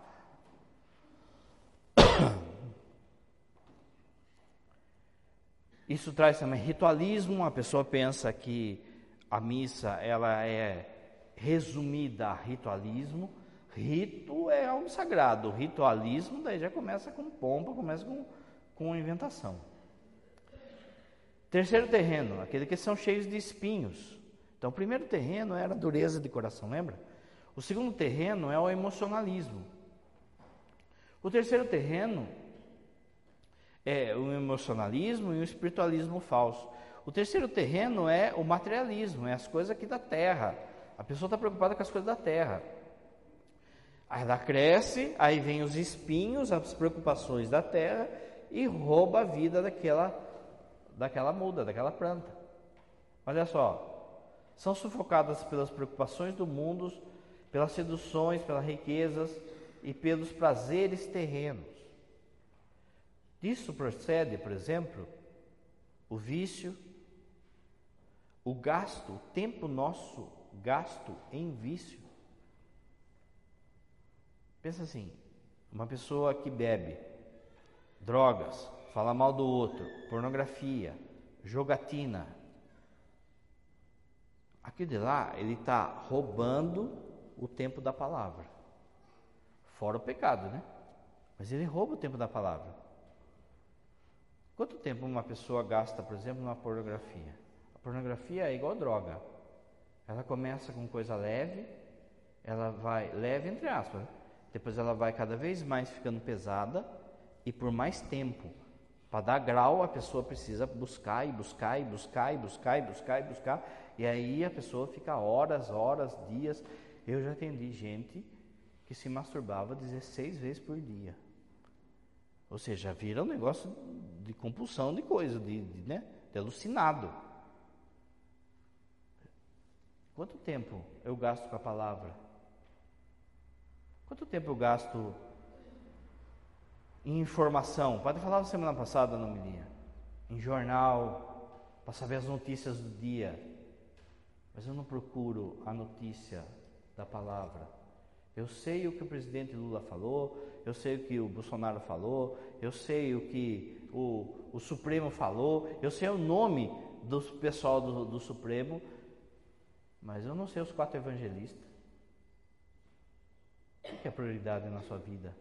A: Isso traz também ritualismo, a pessoa pensa que a missa ela é resumida a ritualismo. Rito é algo sagrado, ritualismo daí já começa com pompa, começa com, com inventação. Terceiro terreno, aquele que são cheios de espinhos. Então, o primeiro terreno era a dureza de coração, lembra? O segundo terreno é o emocionalismo. O terceiro terreno é o emocionalismo e o espiritualismo falso. O terceiro terreno é o materialismo, é as coisas aqui da terra. A pessoa está preocupada com as coisas da terra. Aí ela cresce, aí vem os espinhos, as preocupações da terra e rouba a vida daquela, daquela muda, daquela planta. Olha só, são sufocadas pelas preocupações do mundo, pelas seduções, pelas riquezas, e pelos prazeres terrenos. Disso procede, por exemplo, o vício, o gasto, o tempo nosso gasto em vício. Pensa assim, uma pessoa que bebe, drogas, fala mal do outro, pornografia, jogatina. Aquilo de lá, ele está roubando o tempo da palavra. Fora o pecado, né? Mas ele rouba o tempo da palavra. Quanto tempo uma pessoa gasta, por exemplo, numa pornografia? A pornografia é igual droga. Ela começa com coisa leve, ela vai, leve entre aspas, depois ela vai cada vez mais ficando pesada e por mais tempo Para dar grau, a pessoa precisa buscar e buscar e buscar e buscar e buscar e buscar. E aí a pessoa fica horas, horas, dias. Eu já atendi gente que se masturbava 16 vezes por dia. Ou seja, vira um negócio de compulsão de coisa, de, de, né, de alucinado. Quanto tempo eu gasto com a palavra? Quanto tempo eu gasto em informação? Pode falar semana passada, não me linha. Em jornal, para saber as notícias do dia. Mas eu não procuro a notícia da palavra. Eu sei o que o presidente Lula falou, eu sei o que o Bolsonaro falou, eu sei o que o, o Supremo falou, eu sei o nome do pessoal do, do Supremo, mas eu não sei os quatro evangelistas. O que é prioridade na sua vida?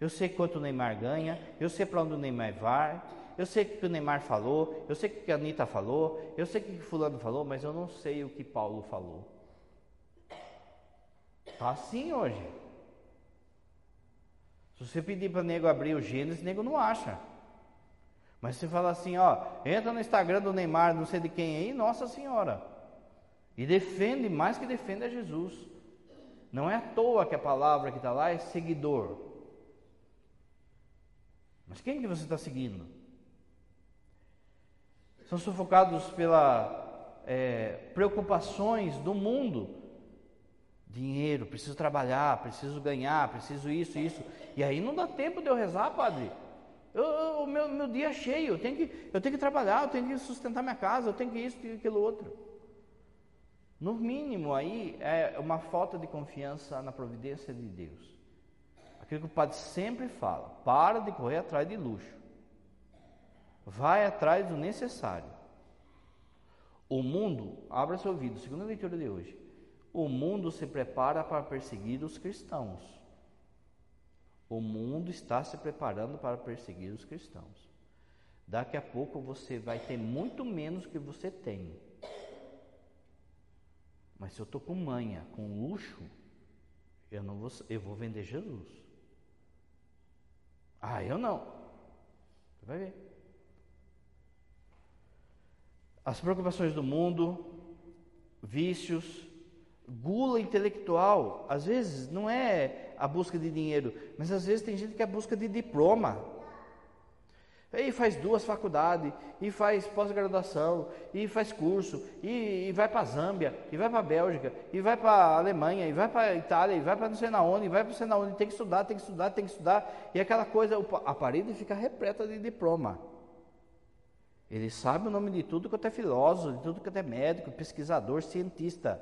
A: Eu sei quanto o Neymar ganha, eu sei para onde o Neymar vai, eu sei o que o Neymar falou, eu sei o que a Anitta falou, eu sei o que o fulano falou, mas eu não sei o que Paulo falou. Está assim hoje. Se você pedir para nego abrir o Gênesis, nego não acha. Mas se falar assim, ó, entra no Instagram do Neymar, não sei de quem aí, Nossa Senhora. E defende mais que defende a Jesus. Não é à toa que a palavra que está lá é seguidor. Mas quem que você está seguindo? São sufocados pelas é, preocupações do mundo Dinheiro, preciso trabalhar, preciso ganhar, preciso isso, isso. E aí não dá tempo de eu rezar, padre. o meu, meu dia é cheio, eu tenho, que, eu tenho que trabalhar, eu tenho que sustentar minha casa, eu tenho que isso, e aquilo outro. No mínimo aí é uma falta de confiança na providência de Deus. Aquilo que o padre sempre fala, para de correr atrás de luxo. Vai atrás do necessário. O mundo, abra seu ouvido, segunda leitura de hoje o mundo se prepara para perseguir os cristãos. O mundo está se preparando para perseguir os cristãos. Daqui a pouco você vai ter muito menos que você tem. Mas se eu estou com manha, com luxo, eu não vou, eu vou vender Jesus. Ah, eu não. Você vai ver. As preocupações do mundo, vícios, gula intelectual, às vezes não é a busca de dinheiro, mas às vezes tem gente que é a busca de diploma. E faz duas faculdades, e faz pós-graduação, e faz curso, e, e vai para Zâmbia, e vai para Bélgica, e vai para Alemanha, e vai para Itália, e vai para não sei na onde, e vai para não sei na onde, tem que estudar, tem que estudar, tem que estudar, e aquela coisa, a parede fica repleta de diploma. Ele sabe o nome de tudo que é filósofo, de tudo que é médico, pesquisador, cientista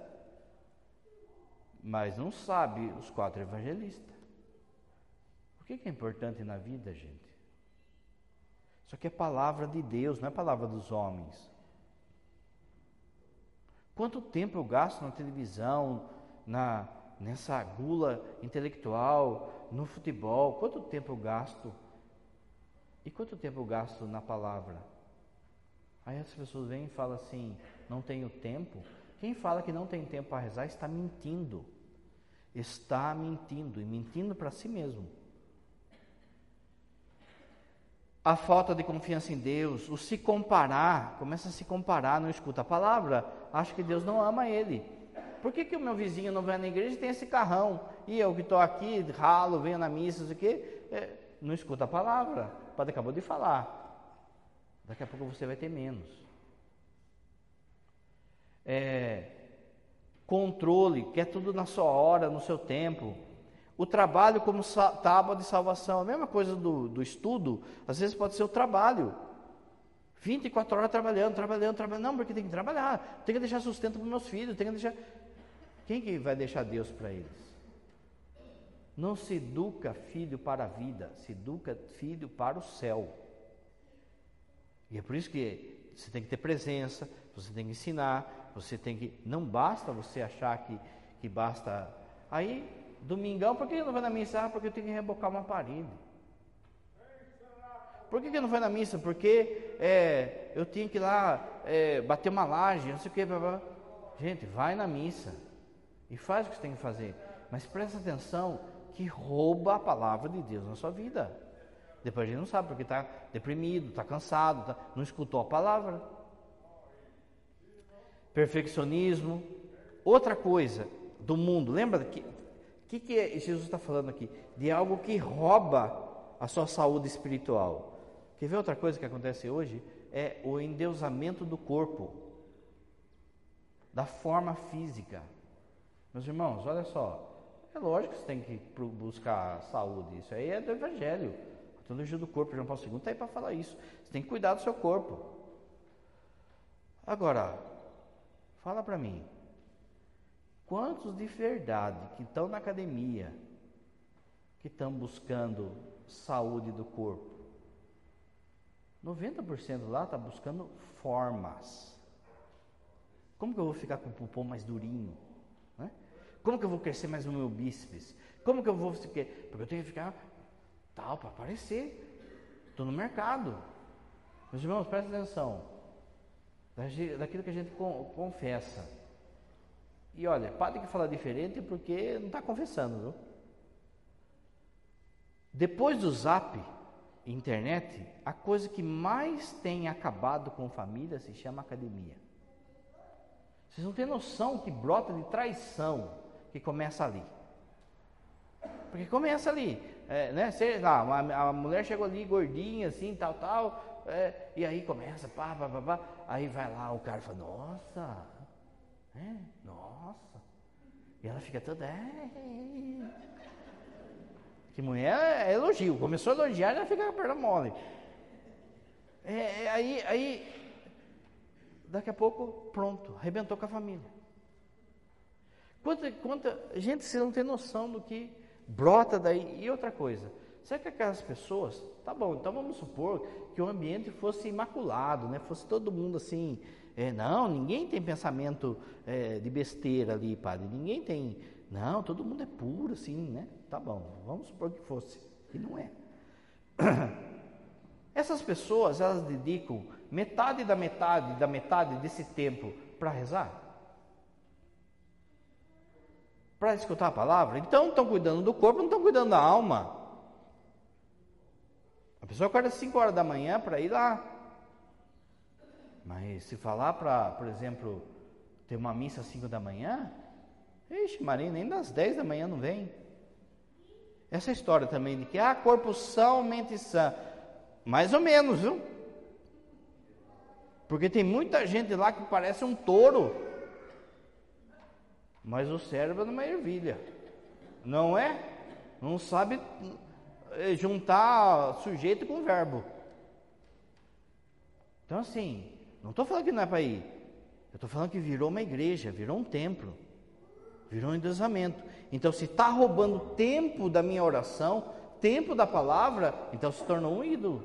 A: mas não sabe os quatro evangelistas. O que é importante na vida, gente? Isso aqui é palavra de Deus, não é palavra dos homens. Quanto tempo eu gasto na televisão, na, nessa gula intelectual, no futebol? Quanto tempo eu gasto? E quanto tempo eu gasto na palavra? Aí as pessoas vêm e falam assim: não tenho tempo. Quem fala que não tem tempo para rezar está mentindo. Está mentindo e mentindo para si mesmo. A falta de confiança em Deus, o se comparar, começa a se comparar, não escuta a palavra, acha que Deus não ama ele. Por que, que o meu vizinho não vem na igreja e tem esse carrão? E eu que estou aqui, ralo, venho na missa, isso aqui, é, não escuta a palavra. O padre acabou de falar. Daqui a pouco você vai ter menos. É, controle, quer tudo na sua hora, no seu tempo. O trabalho como tábua de salvação, a mesma coisa do, do estudo, às vezes pode ser o trabalho. 24 horas trabalhando, trabalhando, trabalhando. Não, porque tem que trabalhar, tem que deixar sustento para meus filhos, tem que deixar. Quem que vai deixar Deus para eles? Não se educa filho para a vida, se educa filho para o céu. E é por isso que você tem que ter presença, você tem que ensinar, você tem que. Não basta você achar que, que basta. Aí, domingão, por que não vai na missa? Ah, porque eu tenho que rebocar uma parede. Por que, não vai na missa? Porque é, eu tinha que ir lá é, bater uma laje, não sei o que. Gente, vai na missa e faz o que você tem que fazer. Mas presta atenção que rouba a palavra de Deus na sua vida. Depois a gente não sabe porque está deprimido, está cansado, tá, não escutou a palavra. Perfeccionismo. Outra coisa do mundo, lembra que que, que é, Jesus está falando aqui? De algo que rouba a sua saúde espiritual. Quer ver outra coisa que acontece hoje? É o endeusamento do corpo, da forma física. Meus irmãos, olha só, é lógico que você tem que buscar saúde, isso aí é do Evangelho. A teologia do corpo, João Paulo II está aí para falar isso. Você tem que cuidar do seu corpo. Agora, fala para mim, Quantos de verdade que estão na academia, que estão buscando saúde do corpo? 90% lá está buscando formas. Como que eu vou ficar com o pulmão mais durinho? Né? Como que eu vou crescer mais no meu bíceps? Como que eu vou. Porque eu tenho que ficar tal para aparecer. Estou no mercado. Meus irmãos, prestem atenção. Daquilo que a gente confessa. E olha, padre que fala diferente porque não está confessando, viu? Depois do zap, internet, a coisa que mais tem acabado com família se chama academia. Vocês não têm noção que brota de traição que começa ali. Porque começa ali, é, né? Sei lá, a mulher chegou ali gordinha, assim, tal, tal, é, e aí começa, pá, pá, pá, pá, aí vai lá o cara fala, nossa, é, nossa. E ela fica toda. É, que mulher é elogio. Começou a elogiar, ela fica com a perna mole. É, é, aí, aí, daqui a pouco, pronto, arrebentou com a família. Quanta, quanta gente você não tem noção do que brota daí. E outra coisa, será que aquelas pessoas, tá bom, então vamos supor que o ambiente fosse imaculado, né? Fosse todo mundo assim, é, não, ninguém tem pensamento é, de besteira ali, padre. Ninguém tem. Não, todo mundo é puro, assim, né? Tá bom, vamos supor que fosse. E não é. <clears throat> Essas pessoas, elas dedicam metade da metade da metade desse tempo para rezar? Para escutar a palavra? Então estão cuidando do corpo, não estão cuidando da alma. A pessoa acorda às 5 horas da manhã para ir lá mas se falar para, por exemplo, ter uma missa às 5 da manhã, ixi, Maria, nem das 10 da manhã não vem. Essa história também de que, ah, corpo são, mente sã. Mais ou menos, viu? Porque tem muita gente lá que parece um touro, mas o cérebro é uma ervilha, não é? Não sabe eh, juntar sujeito com verbo. Então, assim, não estou falando que não é para ir. Eu estou falando que virou uma igreja, virou um templo, virou um endeusamento. Então, se está roubando tempo da minha oração, tempo da palavra, então se tornou um ídolo.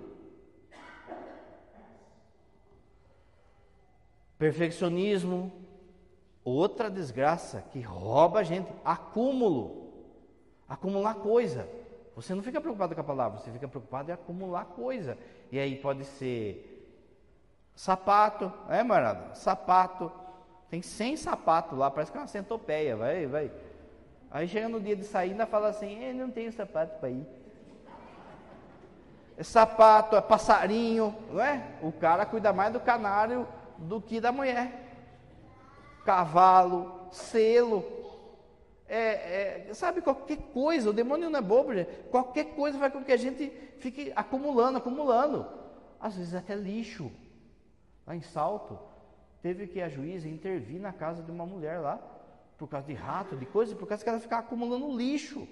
A: Perfeccionismo, outra desgraça que rouba a gente, acúmulo, acumular coisa. Você não fica preocupado com a palavra, você fica preocupado em acumular coisa. E aí pode ser Sapato, é, marada? Sapato. Tem 100 sapatos lá, parece que é uma centopeia, vai, vai. Aí chega no dia de sair, ainda fala assim: não tenho sapato para ir. É sapato, é passarinho, não é? O cara cuida mais do canário do que da mulher. Cavalo, selo. É, é, sabe, qualquer coisa, o demônio não é bobo, gente. qualquer coisa vai com que a gente fique acumulando, acumulando. Às vezes até lixo. Lá em Salto, teve que a juíza intervir na casa de uma mulher lá, por causa de rato, de coisa, por causa que ela ficava acumulando lixo.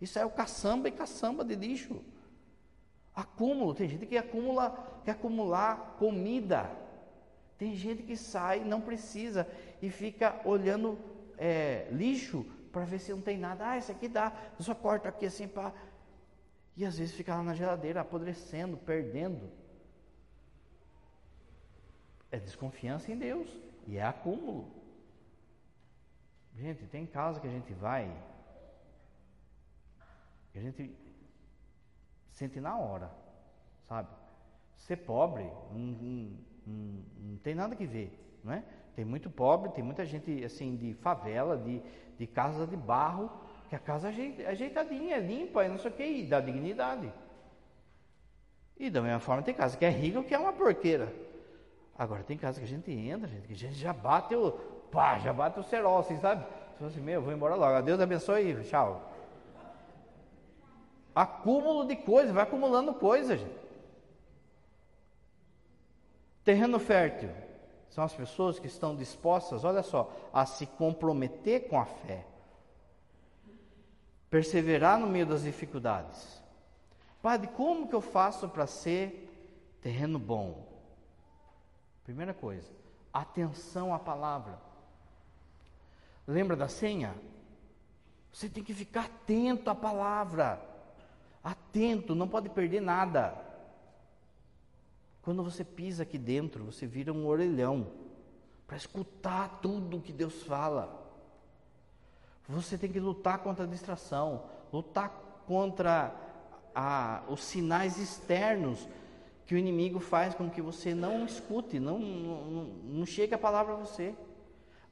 A: Isso é o caçamba e caçamba de lixo. Acúmulo, tem gente que acumula, quer acumular comida. Tem gente que sai, não precisa, e fica olhando é, lixo para ver se não tem nada. Ah, isso aqui dá, eu só corto aqui assim para. E às vezes fica lá na geladeira apodrecendo, perdendo. É desconfiança em Deus e é acúmulo. Gente, tem casa que a gente vai, que a gente sente na hora, sabe? Ser pobre não, não, não, não tem nada que ver, não é? Tem muito pobre, tem muita gente assim de favela, de, de casa de barro, que a casa é ajeitadinha, é limpa, não sei o que, e dá dignidade. E da mesma forma tem casa que é rica ou que é uma porqueira. Agora tem casa que a gente entra, gente, que a gente já bate o. pá, já bate o cerol, assim, sabe? Você fala assim, meu, vou embora logo. Deus abençoe, tchau. Acúmulo de coisas, vai acumulando coisas, gente. Terreno fértil são as pessoas que estão dispostas, olha só, a se comprometer com a fé, perseverar no meio das dificuldades. Padre, como que eu faço para ser terreno bom? Primeira coisa, atenção à palavra. Lembra da senha? Você tem que ficar atento à palavra. Atento, não pode perder nada. Quando você pisa aqui dentro, você vira um orelhão para escutar tudo que Deus fala. Você tem que lutar contra a distração, lutar contra a, os sinais externos que o inimigo faz com que você não escute, não, não, não chegue a palavra a você.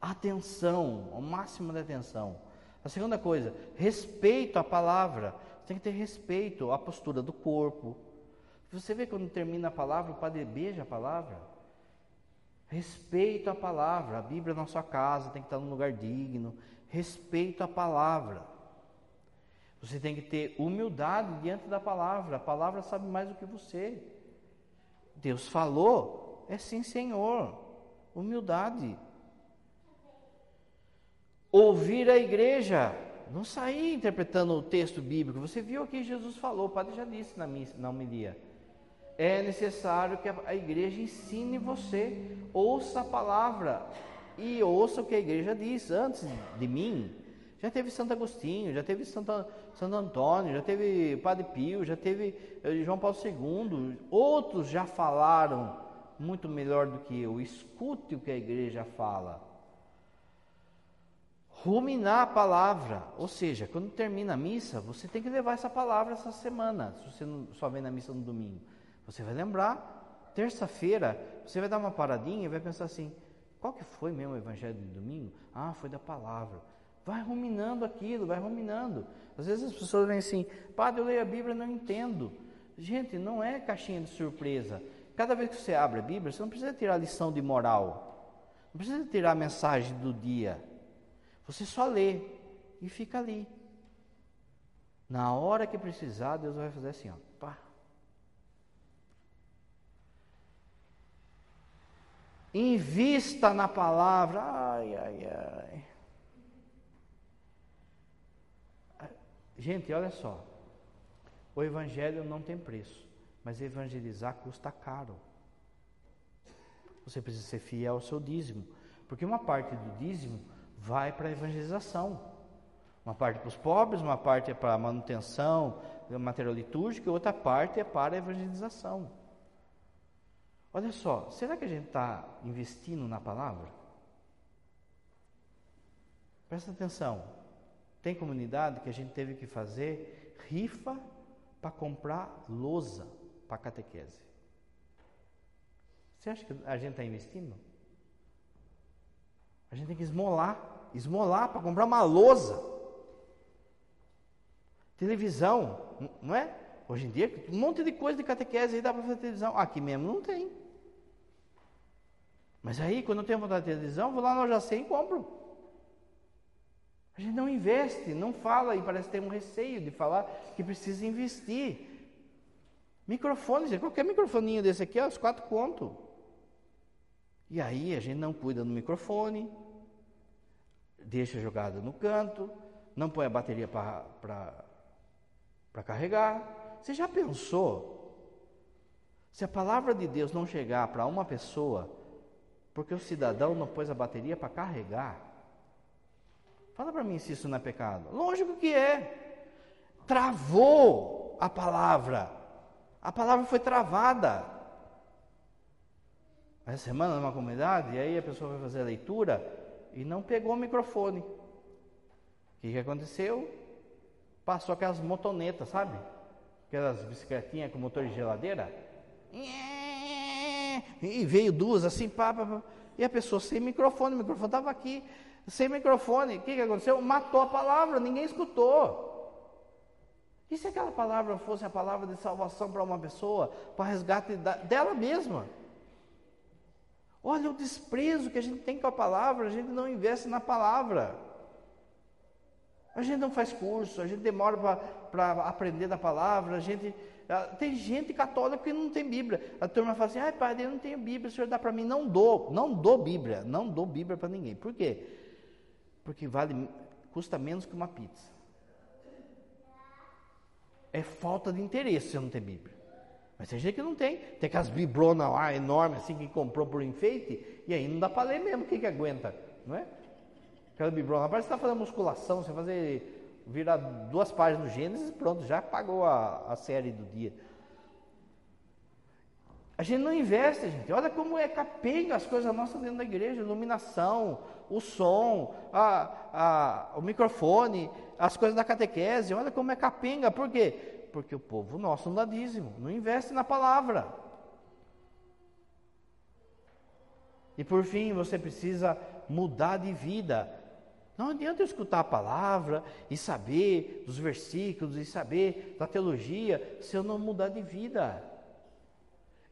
A: Atenção, o máximo de atenção. A segunda coisa, respeito à palavra. Você tem que ter respeito à postura do corpo, você vê quando termina a palavra, o padre beija a palavra. Respeito a palavra. A Bíblia na sua casa tem que estar num lugar digno. Respeito a palavra. Você tem que ter humildade diante da palavra. A palavra sabe mais do que você. Deus falou, é sim, Senhor. Humildade. Ouvir a igreja. Não sair interpretando o texto bíblico. Você viu o que Jesus falou, o padre já disse na, missa, na homilia é necessário que a igreja ensine você, ouça a palavra e ouça o que a igreja diz. Antes de mim, já teve Santo Agostinho, já teve Santo, Santo Antônio, já teve Padre Pio, já teve eh, João Paulo II. Outros já falaram muito melhor do que eu. Escute o que a igreja fala. Ruminar a palavra, ou seja, quando termina a missa, você tem que levar essa palavra essa semana, se você não, só vem na missa no domingo. Você vai lembrar, terça-feira, você vai dar uma paradinha e vai pensar assim: qual que foi mesmo o evangelho de domingo? Ah, foi da palavra. Vai ruminando aquilo, vai ruminando. Às vezes as pessoas vêm assim: Padre, eu leio a Bíblia e não entendo. Gente, não é caixinha de surpresa. Cada vez que você abre a Bíblia, você não precisa tirar lição de moral. Não precisa tirar a mensagem do dia. Você só lê e fica ali. Na hora que precisar, Deus vai fazer assim, ó, pá, Invista na palavra. Ai, ai, ai. Gente, olha só. O evangelho não tem preço, mas evangelizar custa caro. Você precisa ser fiel ao seu dízimo, porque uma parte do dízimo vai para a evangelização. Uma parte para os pobres, uma parte é para a manutenção material litúrgico e outra parte é para a evangelização. Olha só, será que a gente está investindo na palavra? Presta atenção. Tem comunidade que a gente teve que fazer rifa para comprar lousa para catequese. Você acha que a gente está investindo? A gente tem que esmolar, esmolar para comprar uma lousa. Televisão, não é? Hoje em dia, um monte de coisa de catequese aí dá para fazer televisão. Aqui mesmo não tem. Mas aí, quando eu tenho vontade de televisão, vou lá no Jacém e compro. A gente não investe, não fala e parece ter um receio de falar que precisa investir. Microfone, qualquer microfoninho desse aqui, ó, os quatro conto. E aí a gente não cuida do microfone, deixa jogado no canto, não põe a bateria para carregar. Você já pensou? Se a palavra de Deus não chegar para uma pessoa porque o cidadão não pôs a bateria para carregar. Fala para mim se isso não é pecado. Lógico que é. Travou a palavra. A palavra foi travada. Essa semana numa comunidade, e aí a pessoa vai fazer a leitura e não pegou o microfone. O que, que aconteceu? Passou aquelas motonetas, sabe? Aquelas bicicletinhas com motor de geladeira e veio duas assim, pá, pá, pá, e a pessoa sem microfone, o microfone estava aqui, sem microfone, o que, que aconteceu? Matou a palavra, ninguém escutou. E se aquela palavra fosse a palavra de salvação para uma pessoa, para resgate dela mesma? Olha o desprezo que a gente tem com a palavra, a gente não investe na palavra. A gente não faz curso, a gente demora para aprender da palavra, a gente. Tem gente católica que não tem Bíblia. A turma fala assim, ai padre, eu não tenho Bíblia, o senhor dá para mim. Não dou, não dou Bíblia, não dou Bíblia para ninguém. Por quê? Porque vale, custa menos que uma pizza. É falta de interesse se não tem Bíblia. Mas tem gente que não tem. Tem aquelas bibronas lá enormes assim que comprou por enfeite, e aí não dá para ler mesmo, quem que aguenta, não é? Aquela bibrona, parece que está fazendo musculação, você fazer virar duas páginas do Gênesis, pronto, já pagou a, a série do dia. A gente não investe, gente. Olha como é capenga as coisas nossas dentro da igreja, iluminação, o som, a, a, o microfone, as coisas da catequese. Olha como é capenga. Por quê? Porque o povo nosso não dá dízimo, não investe na palavra. E por fim, você precisa mudar de vida. Não adianta eu escutar a palavra e saber dos versículos e saber da teologia se eu não mudar de vida.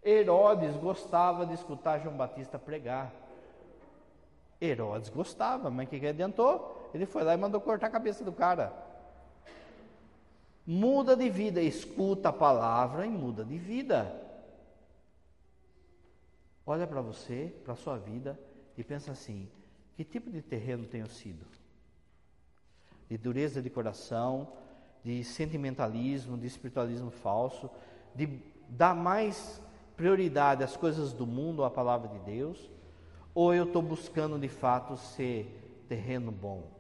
A: Herodes gostava de escutar João Batista pregar. Herodes gostava, mas o que, que adiantou? Ele foi lá e mandou cortar a cabeça do cara. Muda de vida, escuta a palavra e muda de vida. Olha para você, para a sua vida e pensa assim: que tipo de terreno tenho sido? De dureza de coração, de sentimentalismo, de espiritualismo falso, de dar mais prioridade às coisas do mundo à palavra de Deus? Ou eu estou buscando de fato ser terreno bom?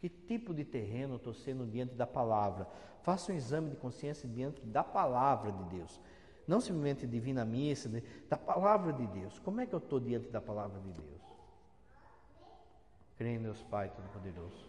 A: Que tipo de terreno estou sendo diante da palavra? Faça um exame de consciência diante da palavra de Deus. Não simplesmente divina missa, da palavra de Deus. Como é que eu estou diante da palavra de Deus? Creio em Deus Pai Todo-Poderoso.